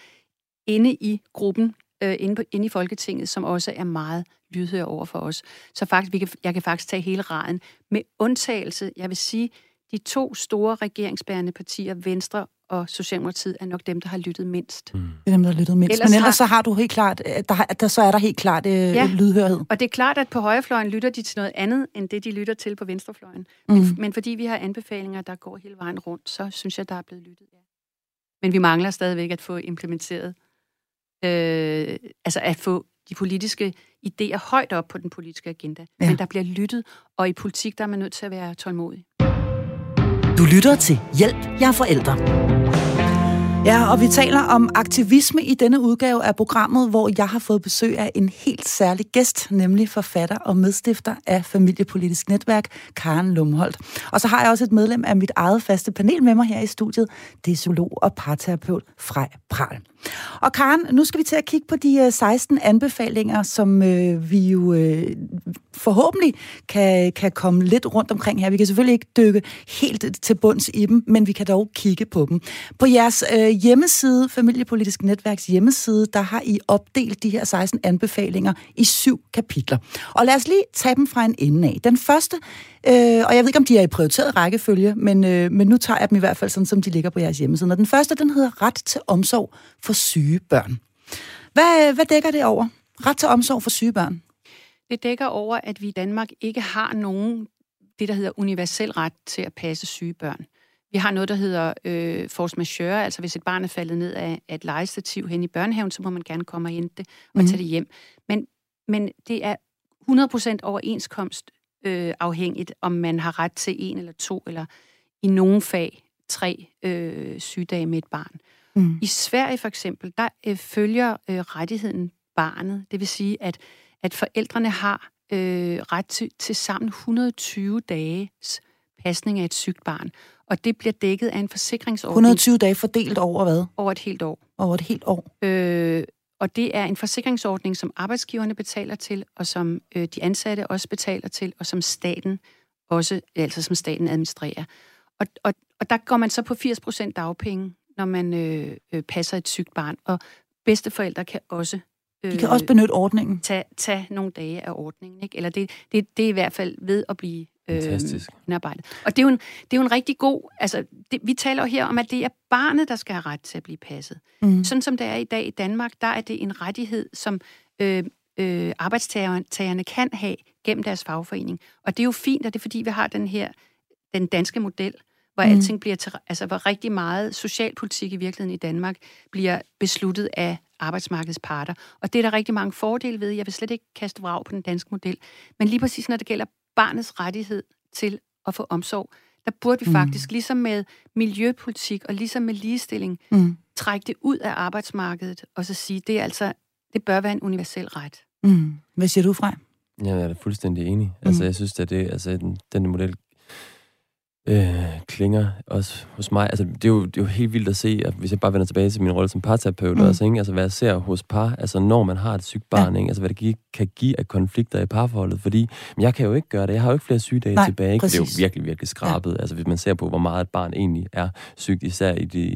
inde i gruppen, øh, inde, på, inde i Folketinget, som også er meget lydhør over for os. Så faktisk, vi kan, jeg kan faktisk tage hele raden. Med undtagelse, jeg vil sige, de to store regeringsbærende partier, Venstre og Socialdemokratiet, er nok dem, der har lyttet mindst. Mm. Det er dem, der har lyttet mindst. Ellers Men ellers har... så har du helt klart, øh, der, der, så er der helt klart øh, ja. lydhørhed. og det er klart, at på højrefløjen lytter de til noget andet, end det, de lytter til på venstrefløjen. Mm. Men, men fordi vi har anbefalinger, der går hele vejen rundt, så synes jeg, der er blevet lyttet. Ja. Men vi mangler stadigvæk at få implementeret, øh, altså at få de politiske idéer højt op på den politiske agenda. Ja. Men der bliver lyttet, og i politik der er man nødt til at være tålmodig. Du lytter til Hjælp, jeg er forældre. Ja, og vi taler om aktivisme i denne udgave af programmet, hvor jeg har fået besøg af en helt særlig gæst, nemlig forfatter og medstifter af Familiepolitisk Netværk, Karen Lumholdt. Og så har jeg også et medlem af mit eget faste panel med mig her i studiet. Det er zoolog og parterapeut Frej Pral. Og Karen, nu skal vi til at kigge på de øh, 16 anbefalinger, som øh, vi jo øh, forhåbentlig kan, kan komme lidt rundt omkring her. Vi kan selvfølgelig ikke dykke helt til bunds i dem, men vi kan dog kigge på dem. På jeres øh, hjemmeside, Familiepolitisk Netværks hjemmeside, der har I opdelt de her 16 anbefalinger i syv kapitler. Og lad os lige tage dem fra en ende af. Den første, øh, og jeg ved ikke, om de er i prioriteret rækkefølge, men, øh, men nu tager jeg dem i hvert fald sådan, som de ligger på jeres hjemmeside. Og den første, den hedder Ret til omsorg for syge børn. Hvad, hvad dækker det over? Ret til omsorg for syge børn? Det dækker over, at vi i Danmark ikke har nogen det, der hedder universel ret til at passe syge børn. Vi har noget, der hedder øh, force majeure, altså hvis et barn er faldet ned af, et legestativ hen i børnehaven, så må man gerne komme og hente det og mm. tage det hjem. Men, men det er 100% overenskomst øh, afhængigt, om man har ret til en eller to, eller i nogle fag tre øh, sygedage med et barn. Mm. I Sverige for eksempel, der øh, følger øh, rettigheden barnet. Det vil sige, at, at forældrene har øh, ret til, til sammen 120 dages pasning af et sygt barn. Og det bliver dækket af en forsikringsordning. 120 dage fordelt over hvad? Over et helt år. Over et helt år. Øh, og det er en forsikringsordning, som arbejdsgiverne betaler til, og som øh, de ansatte også betaler til, og som staten også, altså som staten administrerer. Og, og, og der går man så på 80% dagpenge, når man øh, øh, passer et sygt barn. Og bedsteforældre kan også Øh, de kan også benytte ordningen. Tage, tage nogle dage af ordningen. Ikke? Eller det, det, det er i hvert fald ved at blive øh, indarbejdet. Og det er, jo en, det er jo en rigtig god... Altså, det, vi taler jo her om, at det er barnet, der skal have ret til at blive passet. Mm. Sådan som det er i dag i Danmark, der er det en rettighed, som øh, øh, arbejdstagerne kan have gennem deres fagforening. Og det er jo fint, at det er fordi, vi har den her den danske model, hvor mm. alting bliver til, altså hvor rigtig meget socialpolitik i virkeligheden i Danmark bliver besluttet af arbejdsmarkedets parter. Og det er der rigtig mange fordele ved. Jeg vil slet ikke kaste vrag på den danske model. Men lige præcis når det gælder barnets rettighed til at få omsorg, der burde vi mm. faktisk, ligesom med miljøpolitik og ligesom med ligestilling, mm. trække det ud af arbejdsmarkedet og så sige, det er altså, det bør være en universel ret. Mm. Hvad siger du, Frej? Ja, jeg er fuldstændig enig. Altså, mm. jeg synes, at det, altså, den, den model øh, klinger også hos mig. Altså, det er, jo, det er jo helt vildt at se, at hvis jeg bare vender tilbage til min rolle som parterapeut mm. også, ikke? Altså, hvad jeg ser hos par, altså når man har et sygt barn, ja. ikke? Altså, hvad det gi- kan give af konflikter i parforholdet, fordi men jeg kan jo ikke gøre det. Jeg har jo ikke flere sygedage Nej, tilbage. Ikke? Det er jo virkelig, virkelig skrabet. Ja. Altså, hvis man ser på, hvor meget et barn egentlig er sygt, især i de,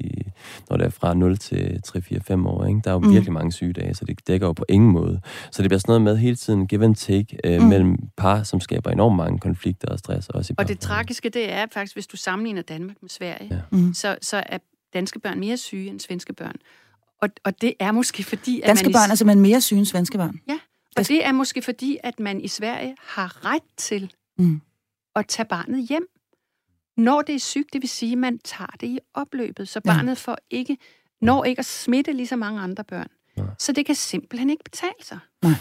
når det er fra 0 til 3-4-5 år, ikke? Der er jo mm. virkelig mange sygedage, så det dækker jo på ingen måde. Så det bliver sådan noget med hele tiden give and take øh, mm. mellem par, som skaber enormt mange konflikter og stress. Også i og det tragiske, det er faktisk, hvis du sammenligner Danmark med Sverige, ja. mm. så, så er danske børn mere syge end svenske børn. Og, og det er måske fordi... At danske man børn er simpelthen mere syge end svenske børn? Ja, og det er måske fordi, at man i Sverige har ret til mm. at tage barnet hjem. Når det er sygt, det vil sige, at man tager det i opløbet, så barnet ja. får ikke, når ikke at smitte lige så mange andre børn. Ja. Så det kan simpelthen ikke betale sig. Nej.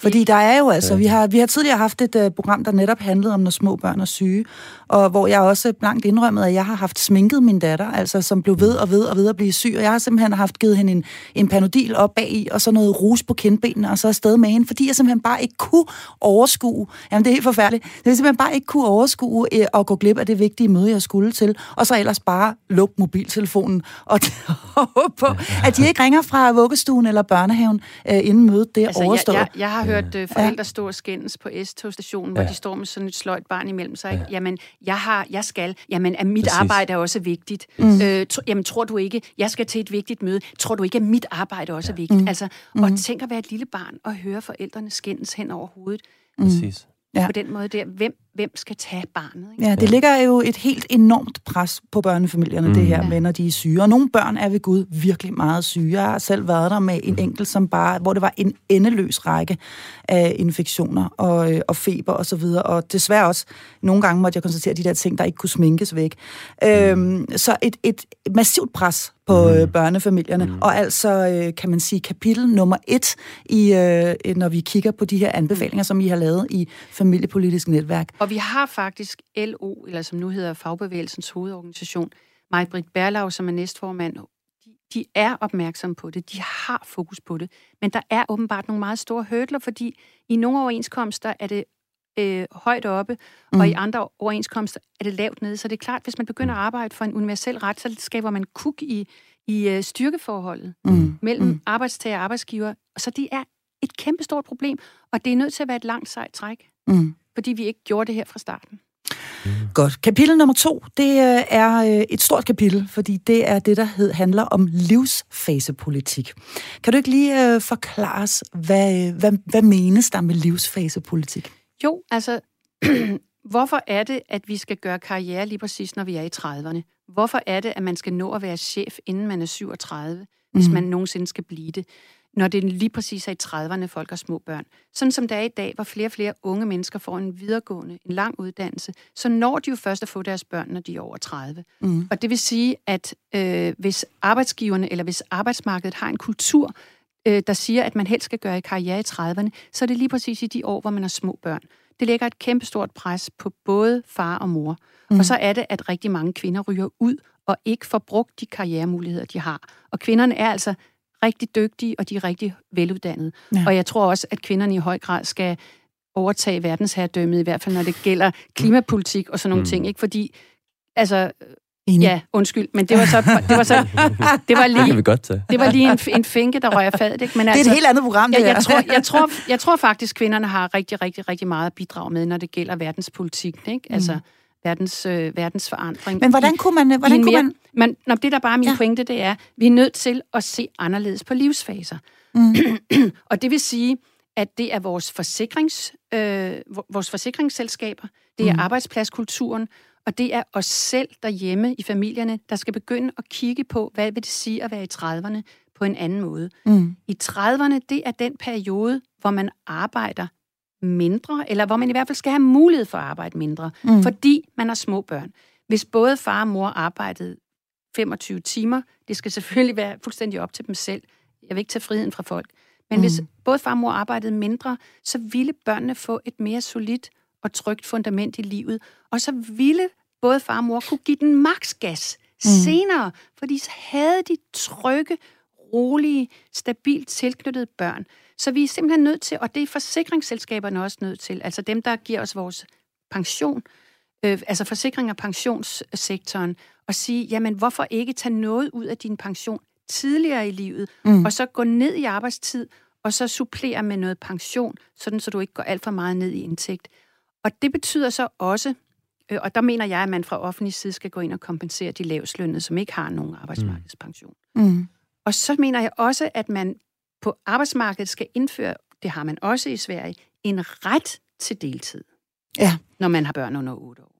Fordi der er jo altså, vi har, vi har tidligere haft et uh, program, der netop handlede om, når små børn er syge, og hvor jeg også blankt indrømmet, at jeg har haft sminket min datter, altså som blev ved og ved og ved at blive syg, og jeg har simpelthen haft givet hende en, en panodil op bag i, og så noget rus på kindbenene, og så afsted med hende, fordi jeg simpelthen bare ikke kunne overskue, jamen det er helt forfærdeligt, det er simpelthen bare ikke kunne overskue uh, og gå glip af det vigtige møde, jeg skulle til, og så ellers bare lukke mobiltelefonen og [LAUGHS] håbe på, at de ikke ringer fra vuggestuen eller børnehaven uh, inden mødet der altså, overstået. Jeg, jeg, jeg har hørt uh, forældre ja. stå og skændes på S-togstationen, hvor ja. de står med sådan et sløjt barn imellem sig. Ja. Jamen, jeg, har, jeg skal. Jamen, at mit Præcis. arbejde er også vigtigt. Mm. Øh, tro, jamen, tror du ikke, jeg skal til et vigtigt møde. Tror du ikke, at mit arbejde også er vigtigt? Mm. Altså, og mm. tænk at være et lille barn og høre forældrene skændes hen over hovedet. Præcis ja. på den måde der. Hvem, hvem skal tage barnet? Ikke? Ja, det ligger jo et helt enormt pres på børnefamilierne, mm. det her med, når de er syge. Og nogle børn er ved Gud virkelig meget syge. Jeg har selv været der med en enkelt, som bare, hvor det var en endeløs række af infektioner og, øh, og feber og så videre. Og desværre også, nogle gange måtte jeg konstatere de der ting, der ikke kunne sminkes væk. Mm. Øhm, så et, et massivt pres på mm. øh, børnefamilierne. Mm. Og altså, øh, kan man sige, kapitel nummer et, i, øh, når vi kigger på de her anbefalinger, som I har lavet i familiepolitisk netværk. Og vi har faktisk LO, eller som nu hedder Fagbevægelsens hovedorganisation, Majbrit Berlau, som er næstformand, de, de er opmærksomme på det, de har fokus på det, men der er åbenbart nogle meget store hurdler, fordi i nogle overenskomster er det øh, højt oppe, mm. og i andre overenskomster er det lavt nede. Så det er klart, hvis man begynder at arbejde for en universel ret, så skaber man kuk i, i øh, styrkeforholdet mm. mellem mm. arbejdstager og arbejdsgiver. Så det er et kæmpestort problem, og det er nødt til at være et langt sejt træk, mm. Fordi vi ikke gjorde det her fra starten. Mm. Godt. Kapitel nummer to, det øh, er øh, et stort kapitel, fordi det er det, der hed, handler om livsfasepolitik. Kan du ikke lige uh, forklare os, hvad, hvad, hvad menes der med livsfasepolitik? Jo, altså, [CLEARS THROAT] hvorfor er det, at vi skal gøre karriere lige præcis, når vi er i 30'erne? Hvorfor er det, at man skal nå at være chef, inden man er 37, hvis mm. man nogensinde skal blive det? Når det lige præcis er i 30'erne, folk har små børn. Sådan som det er i dag, hvor flere og flere unge mennesker får en videregående, en lang uddannelse, så når de jo først at få deres børn, når de er over 30. Mm. Og det vil sige, at øh, hvis arbejdsgiverne eller hvis arbejdsmarkedet har en kultur, øh, der siger, at man helst skal gøre i karriere i 30'erne, så er det lige præcis i de år, hvor man har små børn. Det lægger et kæmpestort pres på både far og mor. Mm. Og så er det, at rigtig mange kvinder ryger ud og ikke får brugt de karrieremuligheder, de har. Og kvinderne er altså rigtig dygtige, og de er rigtig veluddannede. Ja. Og jeg tror også, at kvinderne i høj grad skal overtage verdensherredømmet, i hvert fald når det gælder klimapolitik og sådan nogle mm. ting. Ikke? Fordi, altså, Enig. Ja, undskyld, men det var så, det var så, [LAUGHS] det var lige, det, vi godt tage. det var lige en, en finke, der røg fadet, ikke? Men det er altså, et helt andet program, det jeg, jeg, tror, [LAUGHS] jeg, tror, jeg tror faktisk, kvinderne har rigtig, rigtig, rigtig meget at bidrage med, når det gælder verdenspolitik, ikke? Altså, mm verdens, øh, verdensforandring. Men hvordan kunne man... Hvordan kunne mere, man... man når det, der bare er min ja. pointe, det er, vi er nødt til at se anderledes på livsfaser. Mm. [CLEARS THROAT] og det vil sige, at det er vores, forsikrings, øh, vores forsikringsselskaber, det er mm. arbejdspladskulturen, og det er os selv derhjemme i familierne, der skal begynde at kigge på, hvad vil det sige at være i 30'erne på en anden måde. Mm. I 30'erne, det er den periode, hvor man arbejder mindre, eller hvor man i hvert fald skal have mulighed for at arbejde mindre, mm. fordi man har små børn. Hvis både far og mor arbejdede 25 timer, det skal selvfølgelig være fuldstændig op til dem selv. Jeg vil ikke tage friheden fra folk. Men mm. hvis både far og mor arbejdede mindre, så ville børnene få et mere solidt og trygt fundament i livet. Og så ville både far og mor kunne give den maks gas mm. senere, fordi så havde de trygge, rolige, stabilt tilknyttede børn. Så vi er simpelthen nødt til, og det er forsikringsselskaberne også nødt til, altså dem, der giver os vores pension, øh, altså forsikring af pensionssektoren, og sige, jamen hvorfor ikke tage noget ud af din pension tidligere i livet, mm. og så gå ned i arbejdstid, og så supplere med noget pension, sådan så du ikke går alt for meget ned i indtægt. Og det betyder så også, øh, og der mener jeg, at man fra offentlig side skal gå ind og kompensere de lavslønnede, som ikke har nogen arbejdsmarkedspension. Mm. Og så mener jeg også, at man på arbejdsmarkedet skal indføre, det har man også i Sverige, en ret til deltid. Ja. Når man har børn under 8 år.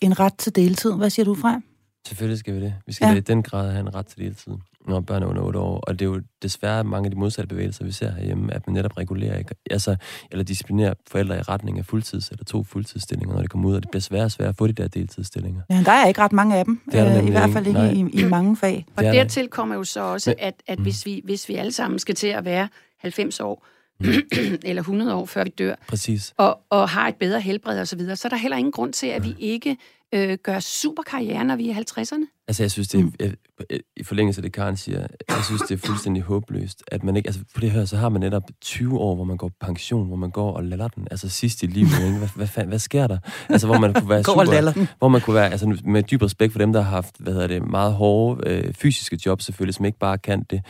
En ret til deltid, hvad siger du fra? Selvfølgelig skal vi det. Vi skal ja. i den grad have en ret til deltid, når børn er under 8 år. Og det er jo desværre mange af de modsatte bevægelser, vi ser herhjemme, at man netop regulerer, ikke? Altså, eller disciplinerer forældre i retning af fuldtids- eller to fuldtidsstillinger, når de kommer ud, og det bliver sværere og sværere at få de der deltidsstillinger. Ja, der er ikke ret mange af dem, det er øh, i hvert fald ikke i, i mange fag. Og dertil kommer jo så også, at, at mm. hvis, vi, hvis vi alle sammen skal til at være 90 år, mm. [CLEARS THROAT] eller 100 år, før vi dør, Præcis. Og, og har et bedre helbred osv., så, videre, så er der heller ingen grund til, at vi ikke øh, gør superkarriere, når vi er i 50'erne. Altså, jeg synes, det er, mm. i forlængelse af det, Karen siger, jeg synes, det er fuldstændig håbløst, at man ikke, altså på det her, så har man netop 20 år, hvor man går på pension, hvor man går og laller den, altså sidst i livet, ikke? Hvad, hvad, hvad, hvad sker der? Altså, hvor man kunne være [LAUGHS] super, hvor man kunne være, altså med dyb respekt for dem, der har haft, hvad hedder det, meget hårde øh, fysiske jobs selvfølgelig, som ikke bare kan det.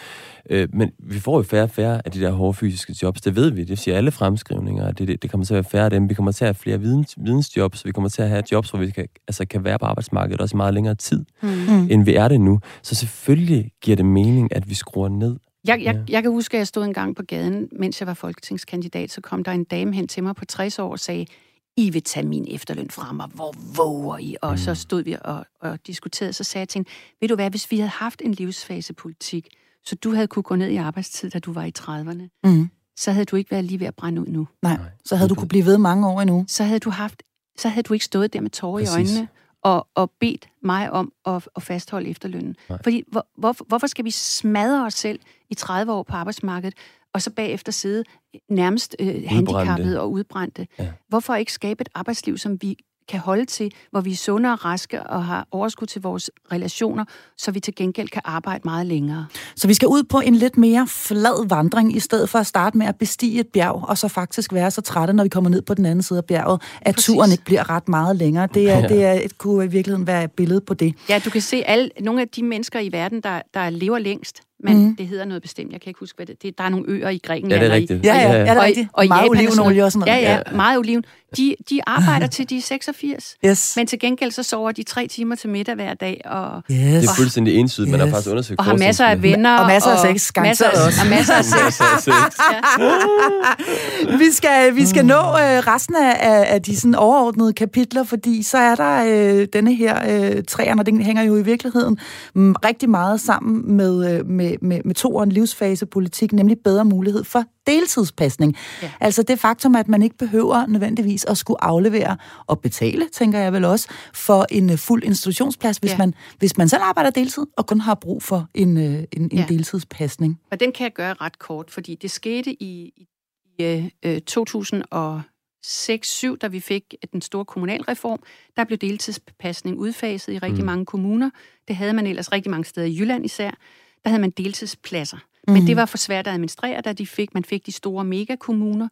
Øh, men vi får jo færre og færre af de der hårde fysiske jobs, det ved vi, det siger alle fremskrivninger, det, det, det kommer til at være færre af dem, vi kommer til at have flere videns, vidensjobs, vi kommer til at have jobs, hvor vi kan, altså, kan være på arbejdsmarkedet også i meget længere tid. Mm mm. end vi er det nu. Så selvfølgelig giver det mening, at vi skruer ned. Jeg, jeg, jeg kan huske, at jeg stod en gang på gaden, mens jeg var folketingskandidat, så kom der en dame hen til mig på 60 år og sagde, I vil tage min efterløn fra mig, hvor våger I? Og mm. så stod vi og, og diskuterede, så sagde jeg til hende, ved du hvad, hvis vi havde haft en livsfasepolitik, så du havde kunne gå ned i arbejdstid, da du var i 30'erne, mm. så havde du ikke været lige ved at brænde ud nu. Nej, så havde du kunne blive ved mange år endnu. Så havde du haft så havde du ikke stået der med tårer i øjnene og, og bedt mig om at, at fastholde efterlønnen. Nej. Fordi hvor, hvor, hvorfor skal vi smadre os selv i 30 år på arbejdsmarkedet, og så bagefter sidde nærmest øh, handicappet og udbrændte? Ja. Hvorfor ikke skabe et arbejdsliv, som vi kan holde til, hvor vi er sunde og raske og har overskud til vores relationer, så vi til gengæld kan arbejde meget længere. Så vi skal ud på en lidt mere flad vandring, i stedet for at starte med at bestige et bjerg, og så faktisk være så trætte, når vi kommer ned på den anden side af bjerget, at Præcis. turen ikke bliver ret meget længere. Det, er, ja. det er, et, kunne i virkeligheden være et billede på det. Ja, du kan se alle, nogle af de mennesker i verden, der, der lever længst, men mm. det hedder noget bestemt. Jeg kan ikke huske, hvad det, det Der er nogle øer i Grækenland. Ja, det er rigtigt. Ja, ja, ja, ja. Og, og meget olivenolie og sådan noget. Ja, ja, ja, meget oliven. De, de arbejder til de er 86, Yes. men til gengæld så sover de tre timer til middag hver dag, og, yes. Det er fuldstændig entydigt. Man har Yes. faktisk undersøgt og har masser af venner. Og masser af sex, masser, også. og masser af [LAUGHS] sex. Masser af sex. [LAUGHS] vi skal, vi skal nå øh, resten af, af, af de sådan overordnede kapitler, fordi så er der øh, denne her øh, træerne, og den hænger jo i virkeligheden mm, rigtig meget sammen med, øh, med, med, med toeren livsfasepolitik, nemlig bedre mulighed for deltidspasning. Ja. Altså det faktum, at man ikke behøver nødvendigvis at skulle aflevere og betale, tænker jeg vel også, for en øh, fuld institutionsplads, hvis, ja. Man, hvis man selv arbejder deltid og kun har brug for en, øh, en, en ja. Deltidspasning. Og den kan jeg gøre ret kort, fordi det skete i, i, i øh, 2006-2007, da vi fik den store kommunalreform. Der blev deltidspasning udfaset i rigtig mm. mange kommuner. Det havde man ellers rigtig mange steder i Jylland især. Der havde man deltidspladser. Men Mhm. det var for svært at administrere, da de fik, man fik de store megakommuner.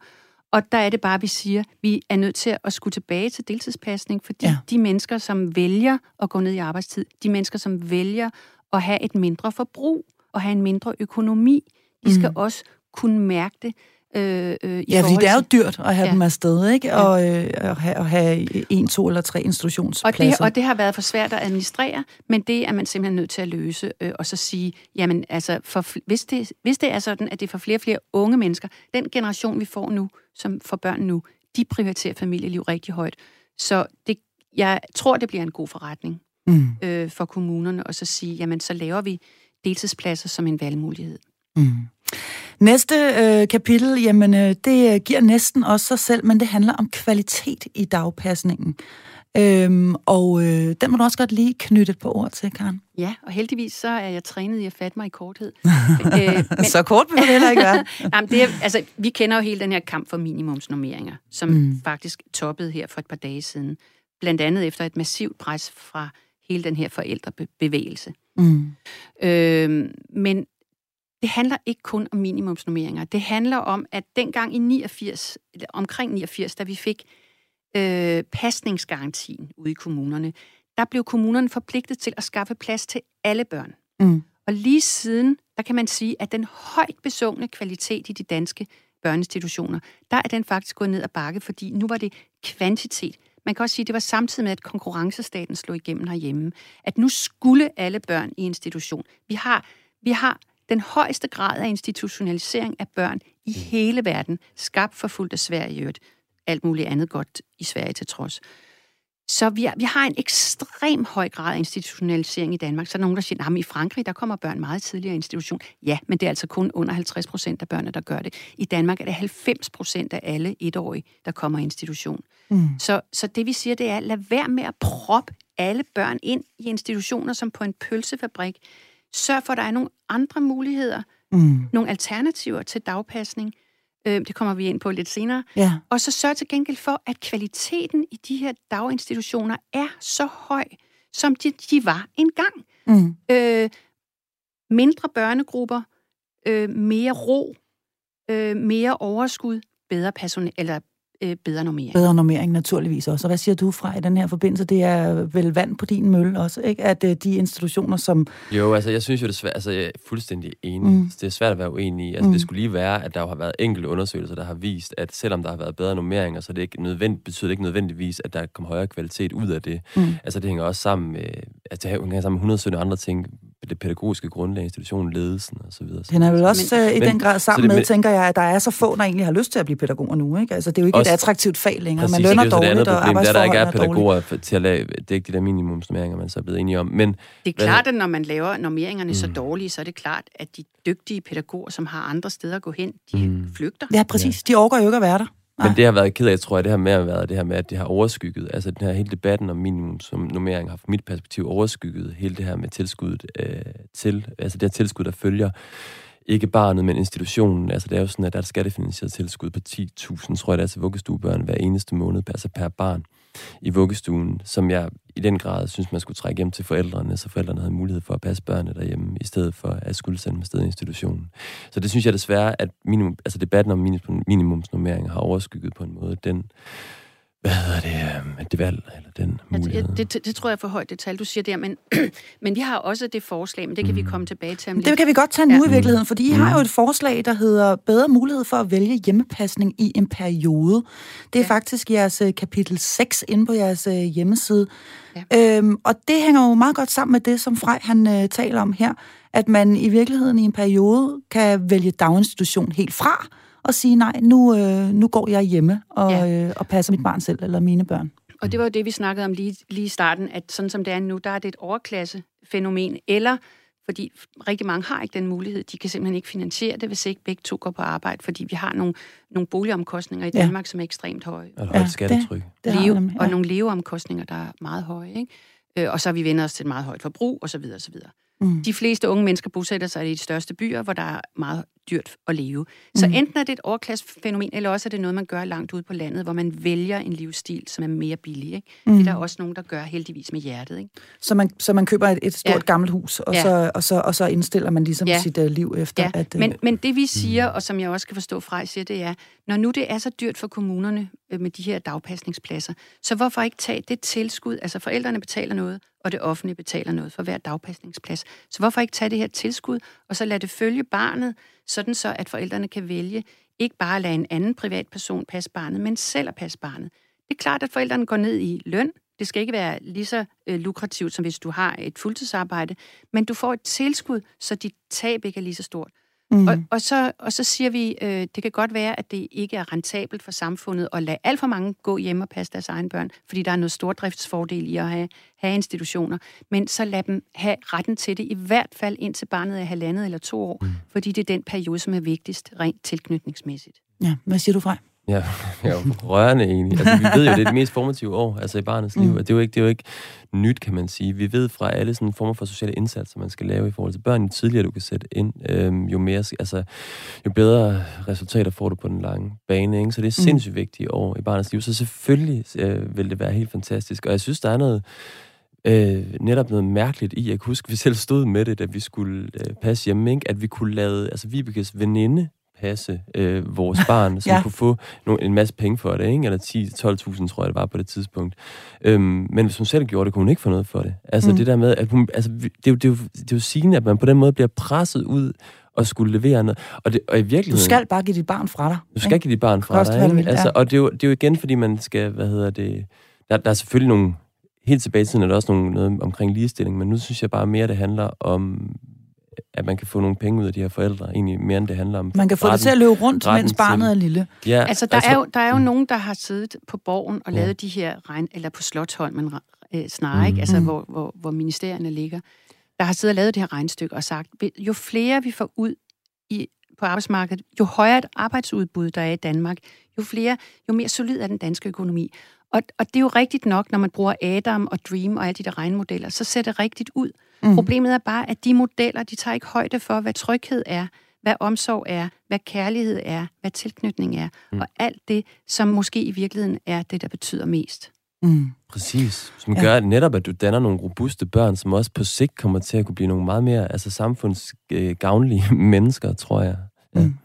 Og der er det bare, vi siger, vi er nødt til at skulle tilbage til deltidspasning, fordi ja. de mennesker, som vælger at gå ned i arbejdstid, de mennesker, som vælger at have et mindre forbrug og have en mindre økonomi, de skal Mm. også kunne mærke det. Øh, øh, i Ja, fordi det er jo dyrt at have ja. Dem afsted, ikke? Ja. Og øh, at, have, at have en, to eller tre og institutionspladser. det, og det har været for svært at administrere, men det er man simpelthen nødt til at løse, øh, og så sige, jamen altså, for, hvis, det, hvis det er sådan, at det er for flere og flere unge mennesker, den generation, vi får nu, som får børn nu, de prioriterer familieliv rigtig højt. Så det, jeg tror, det bliver en god forretning Mm, øh, for kommunerne, og så sige, jamen så laver vi deltidspladser som en valgmulighed. mm. Næste øh, kapitel, jamen øh, det øh, giver næsten også sig selv, men det handler om kvalitet i dagpasningen. Øhm, og øh, den må du også godt lige knytte et par ord til, Karen. Ja, og heldigvis så er jeg trænet i at fatte mig i korthed. [LAUGHS] øh, men, Så kort vil det heller ikke være. [LAUGHS] Jamen, det er, altså, vi kender jo hele den her kamp for minimumsnormeringer, som mm. faktisk toppede her for et par dage siden. Blandt andet efter et massivt pres fra hele den her forældrebevægelse. Mm. Øh, men det handler ikke kun om minimumsnormeringer. Det handler om, at dengang i 89, eller omkring 89, da vi fik øh, pasningsgarantien ude i kommunerne, der blev kommunerne forpligtet til at skaffe plads til alle børn. Mm. Og lige siden, der kan man sige, at den højt besungne kvalitet i de danske børneinstitutioner, der er den faktisk gået ned ad bakke, fordi nu var det kvantitet. Man kan også sige, at det var samtidig med, at konkurrencestaten slog igennem herhjemme. At nu skulle alle børn i institution. Vi har, vi har den højeste grad af institutionalisering af børn i hele verden, skabt for fuldt af Sverige i øvrigt. Alt muligt andet godt i Sverige til trods. Så vi, er, vi har en ekstrem høj grad af institutionalisering i Danmark. Så er der nogen, der siger, at i Frankrig, der kommer børn meget tidligere i institution. Ja, men det er altså kun under 50 procent af børnene, der gør det. I Danmark er det 90 procent af alle etårige, der kommer i institution. Mm. Så, så det vi siger, det er, lad være med at proppe alle børn ind i institutioner som på en pølsefabrik. Sørg for, at der er nogle andre muligheder, Mm. nogle alternativer til dagpasning. Øh, det kommer vi ind på lidt senere. Ja. Og så sørg til gengæld for, at kvaliteten i de her daginstitutioner er så høj, som de, de var engang. Mm. Øh, mindre børnegrupper, øh, mere ro, øh, mere overskud, bedre personal, eller øh, bedre normering. Bedre normering naturligvis også. Og hvad siger du fra i den her forbindelse? Det er vel vand på din mølle også, ikke? At øh, de institutioner, som... Jo, altså jeg synes jo, det er svært, altså jeg er fuldstændig enig. Mm. Det er svært at være uenig i. Altså Mm. mm. det skulle lige være, at der jo har været enkelte undersøgelser, der har vist, at selvom der har været bedre normeringer, så det ikke nødvendigt, betyder det ikke nødvendigvis, at der kommer højere kvalitet ud af det. Mm. Altså det hænger også sammen med, altså det hænger sammen med 117 andre ting, det pædagogiske grundlag, institutionen, ledelsen og så videre. Den er vel også men, øh, i men- den grad sammen det- med, men- tænker jeg, at der er så få, der egentlig har lyst til at blive pædagoger nu, ikke? Altså, det er jo ikke Også- et attraktivt fag længere. Præcis, Man lønner det er dårligt, andet og problem, det er, der ikke er er pædagoger for- til at lave, det er ikke de der minimumsnormeringer, man så er blevet enige om. Men Det er klart, at når man laver normeringerne mm. så dårlige, så er det klart, at de dygtige pædagoger, som har andre steder at gå hen, de mm. Flygter. Ja, præcis. De overgår jo ikke at være der. Men det har været ked af, tror jeg, det her med at være det her med, at det har overskygget. Altså den her hele debatten om minimumsnummering har fra mit perspektiv overskygget hele det her med tilskuddet øh, til, altså det her tilskud, der følger ikke barnet, men institutionen. Altså det er jo sådan, at der er et skattefinansieret tilskud på 10.000, tror jeg, det er til vuggestuebørn hver eneste måned, altså per barn i vuggestuen, som jeg i den grad synes, man skulle trække hjem til forældrene, så forældrene havde mulighed for at passe børnene derhjemme, i stedet for at skulle sende dem afsted i institutionen. Så det synes jeg desværre, at minimum, altså debatten om minimum, minimumsnummeringer har overskygget på en måde den hvad hedder det, øh, det valg, eller den mulighed. Ja, det, det, det tror jeg er for højt det tal, du siger der, men, [CLEARS THROAT] men vi har også det forslag, men det kan mm. vi komme tilbage til om lidt. Det kan vi godt tage nu ja. i virkeligheden, fordi I mm. har jo et forslag, der hedder bedre mulighed for at vælge hjemmepasning i en periode. Det er ja. faktisk jeres øh, kapitel 6 inde på jeres øh, hjemmeside. Ja. Øhm, og det hænger jo meget godt sammen med det, som Frej han øh, taler om her, at man i virkeligheden i en periode kan vælge daginstitution helt fra, og sige, nej, nu, øh, nu går jeg hjemme og, ja. øh, og passer mit barn selv, eller mine børn. Og det var jo det, vi snakkede om lige, lige i starten, at sådan som det er nu, der er det et overklassefænomen, eller fordi rigtig mange har ikke den mulighed. De kan simpelthen ikke finansiere det, hvis ikke begge to går på arbejde, fordi vi har nogle, nogle boligomkostninger i Danmark, ja. som er ekstremt høje. Og højt skattetryk. Det, det Leve, ja. Og nogle leveomkostninger, der er meget høje. Ikke? Øh, og så har vi vendt os til et meget højt forbrug, osv. osv. Mm. De fleste unge mennesker bosætter sig i de største byer, hvor der er meget dyrt at leve. Så mm. enten er det et overklassefænomen, eller også er det noget, man gør langt ude på landet, hvor man vælger en livsstil, som er mere billig. Ikke? Mm. Det er der også nogen, der gør heldigvis med hjertet. Ikke? Så, man, så man køber et, et stort ja. gammelt hus, og, ja. så, og, så, og så indstiller man ligesom ja. sit uh, liv efter. Ja. At, uh, men, men det vi siger, mm. og som jeg også kan forstå fra, siger, det er, når nu det er så dyrt for kommunerne øh, med de her dagpasningspladser, så hvorfor ikke tage det tilskud, altså forældrene betaler noget, og det offentlige betaler noget for hver dagpasningsplads. Så hvorfor ikke tage det her tilskud, og så lade det følge barnet, sådan så at forældrene kan vælge ikke bare at lade en anden privatperson passe barnet, men selv at passe barnet. Det er klart, at forældrene går ned i løn. Det skal ikke være lige så øh, lukrativt, som hvis du har et fuldtidsarbejde, men du får et tilskud, så dit tab ikke er lige så stort. Mm. Og, og, så, og så siger vi, øh, det kan godt være, at det ikke er rentabelt for samfundet at lade alt for mange gå hjem og passe deres egne børn, fordi der er noget stordriftsfordel i at have, have institutioner. Men så lad dem have retten til det, i hvert fald indtil barnet er halvandet eller to år, mm. fordi det er den periode, som er vigtigst rent tilknytningsmæssigt. Ja, hvad siger du, fra? Ja, jeg er jo rørende egentlig. Altså, vi ved jo, det er det mest formative år altså i barnets liv. Mm. Det, er jo ikke, det er jo ikke nyt, kan man sige. Vi ved fra alle sådan former for sociale indsatser, man skal lave i forhold til børn, jo tidligere du kan sætte ind, øhm, jo, mere, altså, jo bedre resultater får du på den lange bane. Ikke? Så det er mm. sindssygt mm. vigtigt år i barnets liv. Så selvfølgelig øh, vil det være helt fantastisk. Og jeg synes, der er noget øh, netop noget mærkeligt i. Jeg kan huske, [LAUGHS] vi selv stod med det, da vi skulle øh, passe hjemme, ikke? at vi kunne lade, altså Vibekes veninde passe øh, vores barn, som [LAUGHS] ja. kunne få no, en masse penge for det, ikke? eller 10-12.000 tror jeg det var på det tidspunkt. Øhm, men hvis hun selv gjorde det, kunne hun ikke få noget for det. Altså mm. det der med, at hun, altså, det, er jo, det, er jo, det er jo sigende, at man på den måde bliver presset ud og skulle levere noget. Og, det, og i virkeligheden... Du skal bare give dit barn fra dig. Du skal ikke? give dit barn fra dig. Ikke? Altså, og det er, jo, det er jo igen, fordi man skal, hvad hedder det... Der, der er selvfølgelig nogle... Helt tilbage i tiden er der også nogle, noget omkring ligestilling, men nu synes jeg bare mere, det handler om at man kan få nogle penge ud af de her forældre, egentlig mere end det handler om. Man kan få retten, det til at løbe rundt, mens barnet til, er lille. Ja, altså, der, altså, er jo, der er jo mm. nogen, der har siddet på borgen og lavet de her regn, eller på Slottholmen øh, snarere, mm. ikke? Altså, mm. hvor, hvor, hvor ministerierne ligger, der har siddet og lavet det her regnstykke og sagt, jo flere vi får ud i, på arbejdsmarkedet, jo højere et arbejdsudbud der er i Danmark, jo flere, jo mere solid er den danske økonomi. Og, og det er jo rigtigt nok, når man bruger Adam og Dream og alle de der regnmodeller, så ser det rigtigt ud. Mm. Problemet er bare, at de modeller, de tager ikke højde for, hvad tryghed er, hvad omsorg er, hvad kærlighed er, hvad tilknytning er, mm. og alt det, som måske i virkeligheden er det, der betyder mest. Mm. Præcis. Som ja. gør netop, at du danner nogle robuste børn, som også på sigt kommer til at kunne blive nogle meget mere altså samfundsgavnlige [LAUGHS] mennesker, tror jeg. Ja. Mm.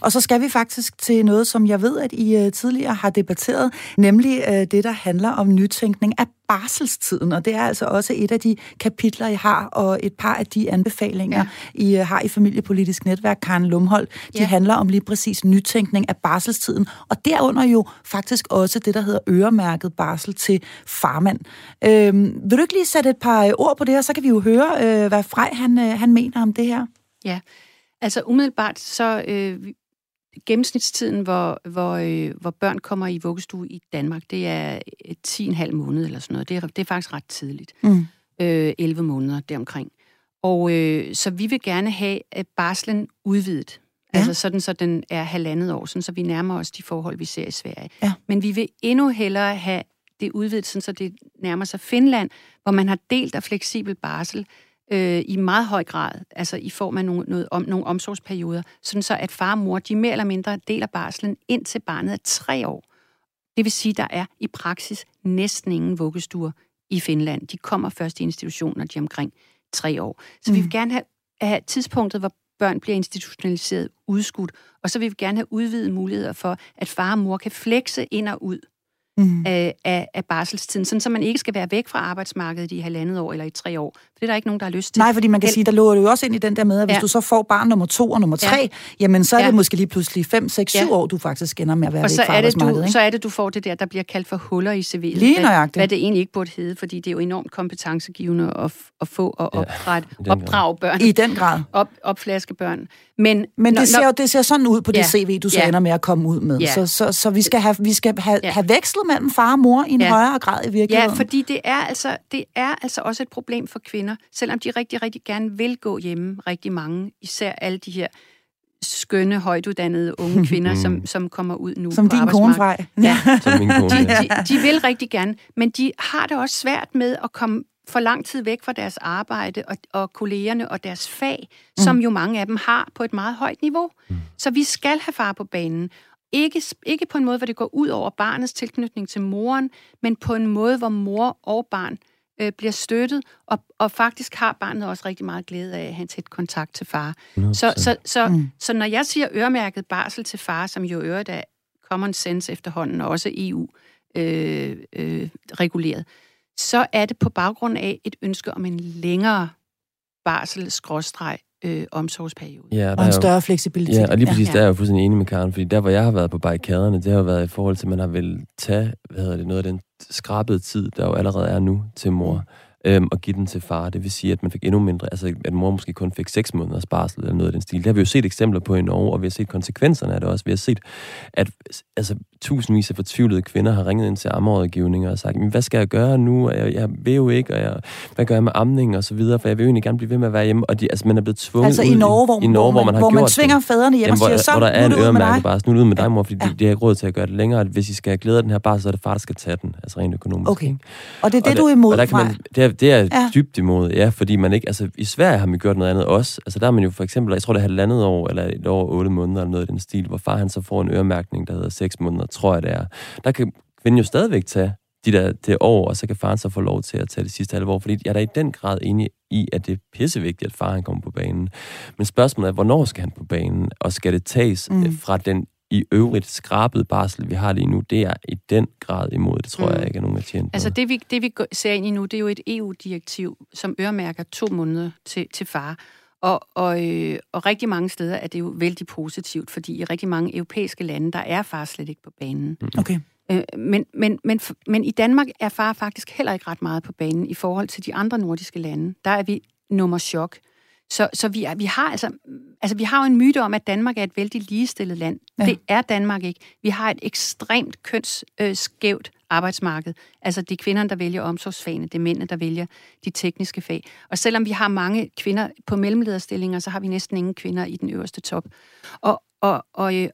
Og så skal vi faktisk til noget, som jeg ved, at I uh, tidligere har debatteret, nemlig uh, det, der handler om nytænkning af barselstiden, og det er altså også et af de kapitler, I har, og et par af de anbefalinger, ja. I uh, har i Familiepolitisk Netværk, Karen Lumhold, de ja. handler om lige præcis nytænkning af barselstiden, og derunder jo faktisk også det, der hedder øremærket barsel til farmand. Øh, vil du ikke lige sætte et par ord på det her, så kan vi jo høre, øh, hvad Frej han, øh, han mener om det her? Ja, altså umiddelbart så øh, gennemsnitstiden, hvor, hvor, øh, hvor børn kommer i vuggestue i Danmark, det er 10,5 øh, måneder eller sådan noget. Det er, det er faktisk ret tidligt. Mm. Øh, 11 måneder deromkring. Og øh, så vi vil gerne have at barslen udvidet. Ja. Altså sådan, så den er halvandet år, sådan, så vi nærmer os de forhold, vi ser i Sverige. Ja. Men vi vil endnu hellere have det udvidet, sådan, så det nærmer sig Finland, hvor man har delt af fleksibel barsel, øh, i meget høj grad, altså i form af nogle, noget, om, nogle omsorgsperioder, sådan så at far og mor, de mere eller mindre deler barslen indtil barnet er tre år. Det vil sige, der er i praksis næsten ingen vuggestuer i Finland. De kommer først i institutioner, de er omkring tre år. Så mm. vi vil gerne have, have tidspunktet, hvor børn bliver institutionaliseret udskudt, og så vil vi gerne have udvidet muligheder for, at far og mor kan flekse ind og ud mm. af, af, af barselstiden, sådan så man ikke skal være væk fra arbejdsmarkedet i halvandet år eller i tre år. For det er der ikke nogen, der har lyst til. Nej, fordi man kan Hel- sige, der lå du jo også ind i den der med, at hvis ja. du så får barn nummer to og nummer tre, ja. jamen så er ja. det måske lige pludselig 5, 6, 7 ja. år, du faktisk ender med at være og væk fra arbejdsmarkedet. Og så er det, du får det der, der bliver kaldt for huller i CV'et. Lige nøjagtigt. Hvad, hvad det egentlig ikke burde hedde, fordi det er jo enormt kompetengegivende at, at få og opdrætte, ja, opdrage børn. I den grad. Op, opflaske børn. Men, Men det, når, ser jo, det ser sådan ud på det ja, CV, du så ja, ender med at komme ud med. Ja. Så, så, så vi skal, have, vi skal have, ja. have vekslet mellem far og mor i en ja. højere grad i virkeligheden. Ja, fordi det er, altså, det er altså også et problem for kvinder, selvom de rigtig, rigtig gerne vil gå hjemme, rigtig mange, især alle de her skønne, højtuddannede unge [LAUGHS] kvinder, som, mm. som kommer ud nu som på din kone, Frej. Ja, som min kone, de, de, de vil rigtig gerne, men de har det også svært med at komme for lang tid væk fra deres arbejde og, og kollegerne og deres fag, mm. som jo mange af dem har på et meget højt niveau. Mm. Så vi skal have far på banen. Ikke, ikke på en måde, hvor det går ud over barnets tilknytning til moren, men på en måde, hvor mor og barn øh, bliver støttet, og, og faktisk har barnet også rigtig meget glæde af at have tæt kontakt til far. Så, så, så, mm. så når jeg siger øremærket barsel til far, som jo øret af common sense efterhånden, og også EU øh, øh, reguleret, så er det på baggrund af et ønske om en længere barsel øh, omsorgsperiode. Ja, og en større jo, fleksibilitet. Ja, og lige præcis ja. der er jeg jo fuldstændig enig med Karen, fordi der, hvor jeg har været på barrikaderne, det har jo været i forhold til, at man har vel tage, hvad hedder det, noget af den skrabede tid, der jo allerede er nu til mor. Mm øhm, og give den til far. Det vil sige, at man fik endnu mindre, altså at mor måske kun fik 6 måneders barsel eller noget af den stil. Det har vi jo set eksempler på i Norge, og vi har set konsekvenserne af det også. Vi har set, at altså, tusindvis af fortvivlede kvinder har ringet ind til ammerådgivninger og sagt, hvad skal jeg gøre nu? Jeg, jeg vil jo ikke, og jeg, hvad gør jeg med amning og så videre, for jeg vil jo egentlig gerne blive ved med at være hjemme. Og de, altså, man er blevet tvunget altså ud i Norge, hvor, i Norge, hvor man, har hvor man tvinger det. fædrene hjem Jamen, og siger, så hvor der er en øremærke bare, nu ud med dig, mor, fordi ja. de, de, har ikke råd til at gøre det længere. Hvis I skal glæde den her barsel, så er det far, der skal tage den, altså rent økonomisk. Okay. Og det er det, og du er imod, og der kan man, det er, det er ja. dybt imod, ja, fordi man ikke, altså i Sverige har man gjort noget andet også. Altså der er man jo for eksempel, jeg tror det er halvandet år, eller et år otte måneder, eller noget i den stil, hvor far han så får en øremærkning, der hedder seks måneder, tror jeg det er. Der kan kvinden jo stadigvæk tage de der det år, og så kan faren så få lov til at tage det sidste halve år, fordi jeg er da i den grad enig i, at det er pissevigtigt, at far han kommer på banen. Men spørgsmålet er, hvornår skal han på banen, og skal det tages mm. fra den i øvrigt skrabet barsel, vi har lige nu, det er i den grad imod. Det tror mm. jeg ikke er nogen, der tjener Altså det vi, det, vi ser ind i nu, det er jo et EU-direktiv, som øremærker to måneder til, til far. Og, og, øh, og rigtig mange steder er det jo vældig positivt, fordi i rigtig mange europæiske lande, der er far slet ikke på banen. Mm. Okay. Øh, men, men, men, men i Danmark er far faktisk heller ikke ret meget på banen i forhold til de andre nordiske lande. Der er vi nummer chok. Så, så vi, vi har altså, altså vi har jo en myte om, at Danmark er et vældig ligestillet land. Ja. Det er Danmark ikke. Vi har et ekstremt kønsskævt arbejdsmarked. Altså det er kvinderne, der vælger omsorgsfagene, det er mændene, der vælger de tekniske fag. Og selvom vi har mange kvinder på mellemlederstillinger, så har vi næsten ingen kvinder i den øverste top. Og, og, og, øh,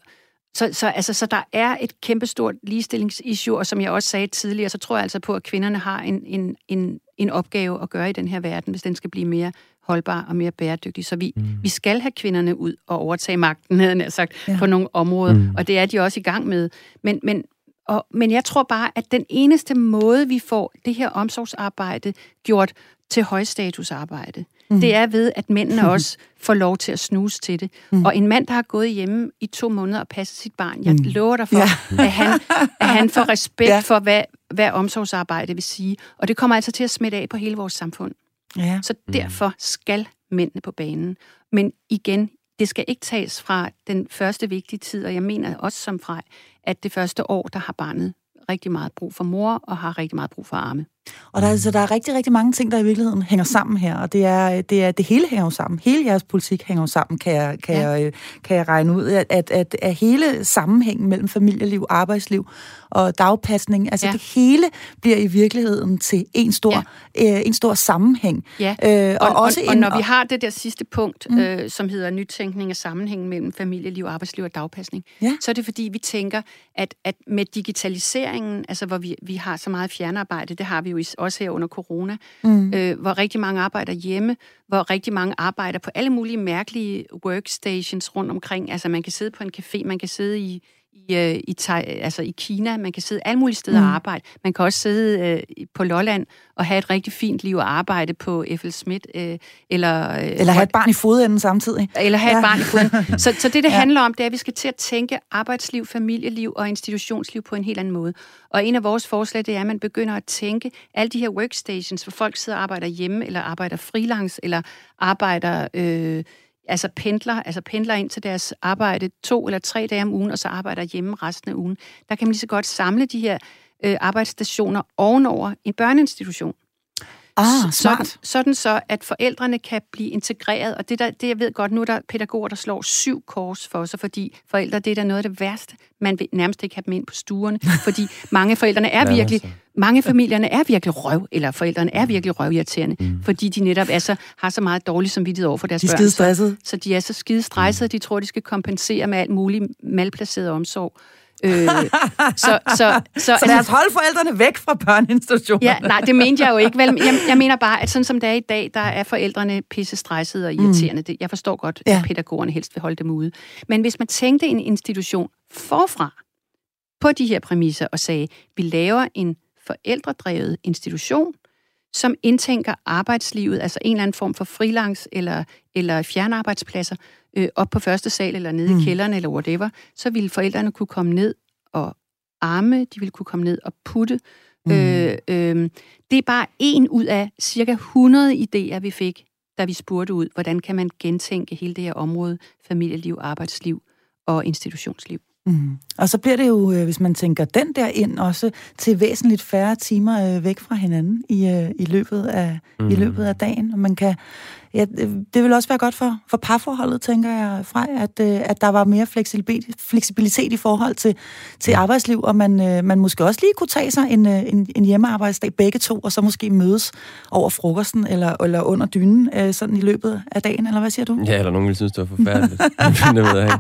så, så, altså, så der er et kæmpestort ligestillingsissue, og som jeg også sagde tidligere, så tror jeg altså på, at kvinderne har en, en, en, en opgave at gøre i den her verden, hvis den skal blive mere holdbar og mere bæredygtig. Så vi, mm. vi skal have kvinderne ud og overtage magten, [LAUGHS] havde jeg sagt, ja. på nogle områder, mm. og det er de også i gang med. Men, men, og, men jeg tror bare, at den eneste måde, vi får det her omsorgsarbejde gjort til højstatusarbejde, mm. det er ved, at mændene [LAUGHS] også får lov til at snuse til det. Mm. Og en mand, der har gået hjemme i to måneder og passet sit barn, jeg mm. lover dig for, ja. [LAUGHS] at, han, at han får respekt ja. for, hvad, hvad omsorgsarbejde vil sige. Og det kommer altså til at smitte af på hele vores samfund. Ja. Så derfor skal mændene på banen. Men igen, det skal ikke tages fra den første vigtige tid, og jeg mener også som fra, at det første år, der har barnet rigtig meget brug for mor og har rigtig meget brug for arme. Og der, altså, der er rigtig, rigtig mange ting, der i virkeligheden hænger sammen her, og det er, det, er, det hele hænger jo sammen. Hele jeres politik hænger jo sammen, kan jeg, kan ja. jeg, kan jeg regne ud. At, at, at, at hele sammenhængen mellem familieliv, arbejdsliv og dagpasning, altså ja. det hele bliver i virkeligheden til en stor, ja. øh, en stor sammenhæng. Ja. Øh, og, og, også og, en, og når vi har det der sidste punkt, mm. øh, som hedder nytænkning af sammenhængen mellem familieliv, arbejdsliv og dagpasning, ja. så er det fordi, vi tænker, at, at med digitaliseringen, altså hvor vi, vi har så meget fjernarbejde, det har vi jo også her under corona, mm. øh, hvor rigtig mange arbejder hjemme, hvor rigtig mange arbejder på alle mulige mærkelige workstations rundt omkring. Altså man kan sidde på en café, man kan sidde i, i, øh, i, altså i Kina, man kan sidde alle mulige steder mm. og arbejde. Man kan også sidde øh, på Lolland og have et rigtig fint liv og arbejde på F.L. Schmidt. Øh, eller, øh, eller have et barn i fodenden samtidig. Eller have ja. et barn i fodenden. [LAUGHS] Så, så det, det ja. handler om, det er, at vi skal til at tænke arbejdsliv, familieliv og institutionsliv på en helt anden måde. Og en af vores forslag, det er, at man begynder at tænke alle de her workstations, hvor folk sidder og arbejder hjemme, eller arbejder freelance, eller arbejder... Øh, altså pendler, altså pendler ind til deres arbejde to eller tre dage om ugen, og så arbejder hjemme resten af ugen. Der kan man lige så godt samle de her øh, arbejdsstationer ovenover en børneinstitution. Ah, smart. Sådan, sådan så, at forældrene kan blive integreret. Og det, der, det jeg ved godt, nu er der pædagoger, der slår syv kors for sig, fordi forældre, det er da noget af det værste. Man vil nærmest ikke have dem ind på stuerne, [LAUGHS] fordi mange forældrene er virkelig, mange familierne er virkelig røv, eller forældrene er virkelig røvirriterende, mm. fordi de netop er så, har så meget dårligt samvittighed over for deres de børn. De er så, så de er så skide stressede, mm. de tror, de skal kompensere med alt muligt malplaceret omsorg. Øh, så, så, så, så, så lad os holde forældrene væk fra børneinstitutioner. Ja, nej, det mente jeg jo ikke. Vel, jeg, jeg mener bare, at sådan som det er i dag, der er forældrene pisse stressede og irriterende. Mm. Jeg forstår godt, ja. at pædagogerne helst vil holde dem ude. Men hvis man tænkte en institution forfra på de her præmisser og sagde, vi laver en forældredrevet institution, som indtænker arbejdslivet, altså en eller anden form for frilans eller, eller fjernarbejdspladser, øh, op på første sal eller nede mm. i kælderen eller whatever, så ville forældrene kunne komme ned og arme, de ville kunne komme ned og putte. Mm. Øh, øh, det er bare en ud af cirka 100 idéer, vi fik, da vi spurgte ud, hvordan kan man gentænke hele det her område, familieliv, arbejdsliv og institutionsliv. Mm. Og så bliver det jo, øh, hvis man tænker den der ind, også til væsentligt færre timer øh, væk fra hinanden i, øh, i, løbet, af, mm. i løbet af dagen. Og man kan, ja, det vil også være godt for, for parforholdet, tænker jeg, fra, at, at der var mere fleksibilitet, fleksibilitet i forhold til, til arbejdsliv, og man, man måske også lige kunne tage sig en, en, en hjemmearbejdsdag begge to, og så måske mødes over frokosten eller, eller under dynen sådan i løbet af dagen, eller hvad siger du? Ja, eller nogen vil synes, det var forfærdeligt. [LAUGHS] det ved jeg, ikke.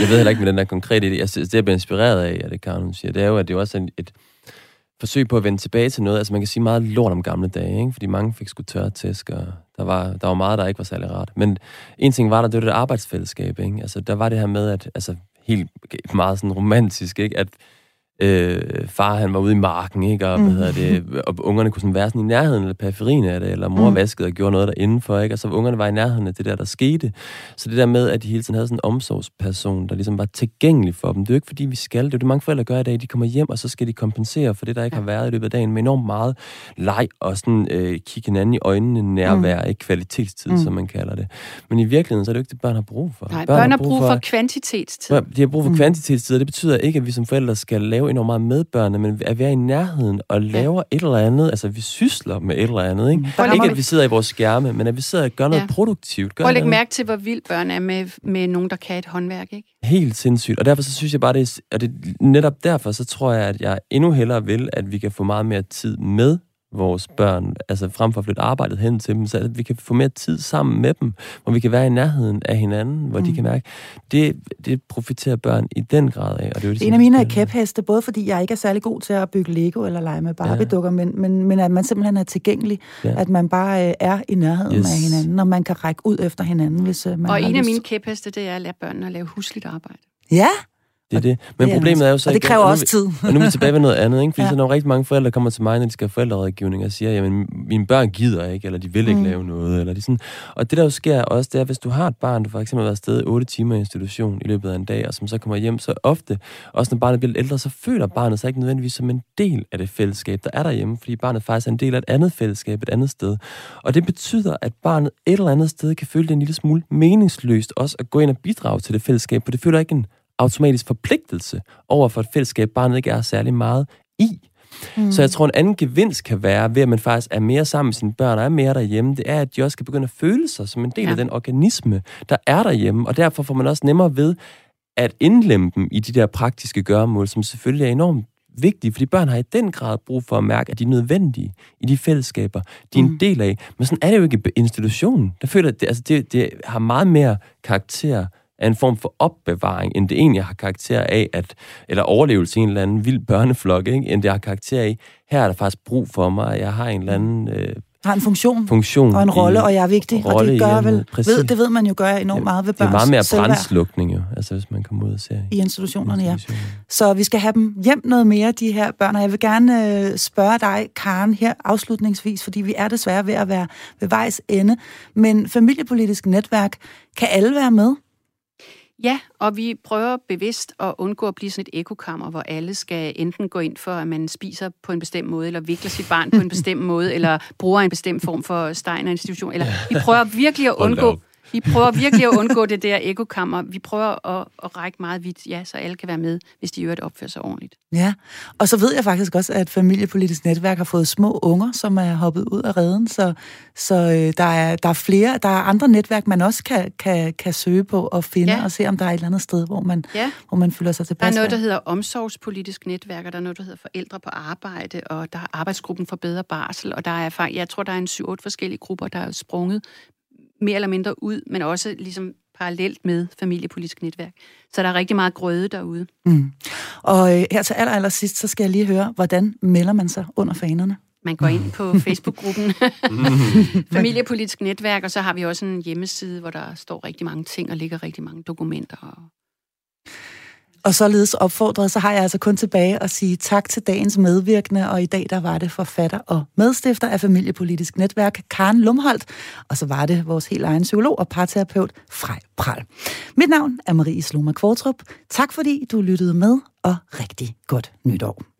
jeg ved heller ikke med den der konkrete idé. Jeg synes, det, jeg bliver inspireret af, at det Karen siger, det er jo, at det er også en, et forsøg på at vende tilbage til noget. Altså man kan sige meget lort om gamle dage, ikke? fordi mange fik sgu tørre tæsk, og der var, der var meget, der ikke var særlig rart. Men en ting var der, det var det arbejdsfællesskab. Ikke? Altså der var det her med, at altså, helt meget sådan romantisk, ikke? at øh, far han var ude i marken, ikke? Og, mm. hvad hedder det, og ungerne kunne sådan være sådan i nærheden eller periferien af det, eller mor mm. vaskede og gjorde noget der indenfor, ikke? Og så ungerne var i nærheden af det der, der skete. Så det der med, at de hele tiden havde sådan en omsorgsperson, der ligesom var tilgængelig for dem. Det er jo ikke, fordi vi skal. Det er det, mange forældre gør i dag. De kommer hjem, og så skal de kompensere for det, der ikke ja. har været i løbet af dagen, med enormt meget leg og sådan øh, kigge hinanden i øjnene, nærvær, mm. ikke kvalitetstid, mm. som man kalder det. Men i virkeligheden, så er det jo ikke det, børn har brug for. Nej, børn, børn har brug for, for kvantitetstid. De har brug for mm. kvantitetstid, og det betyder ikke, at vi som forældre skal lave lave enormt meget med børnene, men at være i nærheden og laver ja. et eller andet, altså vi sysler med et eller andet, ikke? Mm. Ikke at vi sidder i vores skærme, men at vi sidder og gør noget ja. produktivt. Gør Prøv at lægge mærke til, hvor vildt børn er med, med nogen, der kan et håndværk, ikke? Helt sindssygt, og derfor så synes jeg bare, det er, og det, netop derfor, så tror jeg, at jeg endnu hellere vil, at vi kan få meget mere tid med vores børn, altså frem for at flytte arbejdet hen til dem, så at vi kan få mere tid sammen med dem, hvor vi kan være i nærheden af hinanden, hvor mm. de kan mærke, det, det profiterer børn i den grad af. Og det er, jo det, en af mine er kæpheste, både fordi jeg ikke er særlig god til at bygge Lego eller lege med Barbie-dukker, ja. men, men, men at man simpelthen er tilgængelig, ja. at man bare øh, er i nærheden yes. af hinanden, og man kan række ud efter hinanden, hvis øh, man Og en af mine kæpheste, det er at lære børnene at lave husligt arbejde. Ja, det er det. Men det problemet er jo så... Og det kræver også tid. og nu er vi tilbage ved noget andet, ikke? Fordi ja. så når rigtig mange forældre kommer til mig, når de skal have forældrerådgivning, og siger, jamen, mine børn gider ikke, eller de vil ikke mm. lave noget, eller de sådan. Og det, der jo sker også, det er, hvis du har et barn, der for eksempel har været afsted 8 timer i institution i løbet af en dag, og som så kommer hjem, så ofte, også når barnet bliver lidt ældre, så føler barnet sig ikke nødvendigvis som en del af det fællesskab, der er derhjemme, fordi barnet faktisk er en del af et andet fællesskab, et andet sted. Og det betyder, at barnet et eller andet sted kan føle det en lille smule meningsløst også at gå ind og bidrage til det fællesskab, for det føler ikke en automatisk forpligtelse over for et fællesskab, barnet ikke er særlig meget i. Mm. Så jeg tror, en anden gevinst kan være, ved at man faktisk er mere sammen med sine børn og er mere derhjemme, det er, at de også skal begynde at føle sig som en del ja. af den organisme, der er derhjemme. Og derfor får man også nemmere ved at indlemme dem i de der praktiske gøremål, som selvfølgelig er enormt vigtige, fordi børn har i den grad brug for at mærke, at de er nødvendige i de fællesskaber, de er en mm. del af. Men sådan er det jo ikke i institutionen. Der føler at det, altså det, det har meget mere karakter er en form for opbevaring, end det egentlig har karakter af, at, eller overlevelse i en eller anden vild børneflok, ikke? end det har karakter af, her er der faktisk brug for mig, jeg har en eller anden øh, har en funktion, funktion og en rolle, og jeg er vigtig, og det gør vel, ved, det ved man jo gør enormt ja, meget ved børns Det er meget mere brændslukning jo, altså hvis man kommer ud og ser i institutionerne, ja. Så vi skal have dem hjem noget mere, de her børn, og jeg vil gerne øh, spørge dig, Karen, her afslutningsvis, fordi vi er desværre ved at være ved vejs ende, men familiepolitisk netværk, kan alle være med? Ja, og vi prøver bevidst at undgå at blive sådan et ekokammer, hvor alle skal enten gå ind for, at man spiser på en bestemt måde, eller vikler sit barn på en bestemt måde, eller bruger en bestemt form for stejner institution. Eller vi prøver virkelig at undgå vi prøver virkelig at undgå det der ekokammer. Vi prøver at, at række meget vidt, ja, så alle kan være med, hvis de øvrigt opfører sig ordentligt. Ja, og så ved jeg faktisk også, at Familiepolitisk Netværk har fået små unger, som er hoppet ud af redden, så, så øh, der, er, der er flere, der er andre netværk, man også kan, kan, kan søge på og finde, ja. og se, om der er et eller andet sted, hvor man, ja. hvor man føler sig tilpas. Der er noget, der hedder omsorgspolitisk netværk, og der er noget, der hedder forældre på arbejde, og der er arbejdsgruppen for bedre barsel, og der er, jeg tror, der er en syv-otte forskellige grupper, der er sprunget mere eller mindre ud, men også ligesom parallelt med familiepolitisk netværk. Så der er rigtig meget grøde derude. Mm. Og øh, her til aller, aller sidst, så skal jeg lige høre, hvordan melder man sig under fanerne? Man går ind på [LAUGHS] Facebook-gruppen [LAUGHS] Familiepolitisk Netværk, og så har vi også en hjemmeside, hvor der står rigtig mange ting og ligger rigtig mange dokumenter og og således opfordret, så har jeg altså kun tilbage at sige tak til dagens medvirkende, og i dag der var det forfatter og medstifter af Familiepolitisk Netværk, Karen Lumholdt, og så var det vores helt egen psykolog og parterapeut, Frej Pral. Mit navn er Marie Sloma Kvartrup. Tak fordi du lyttede med, og rigtig godt nytår.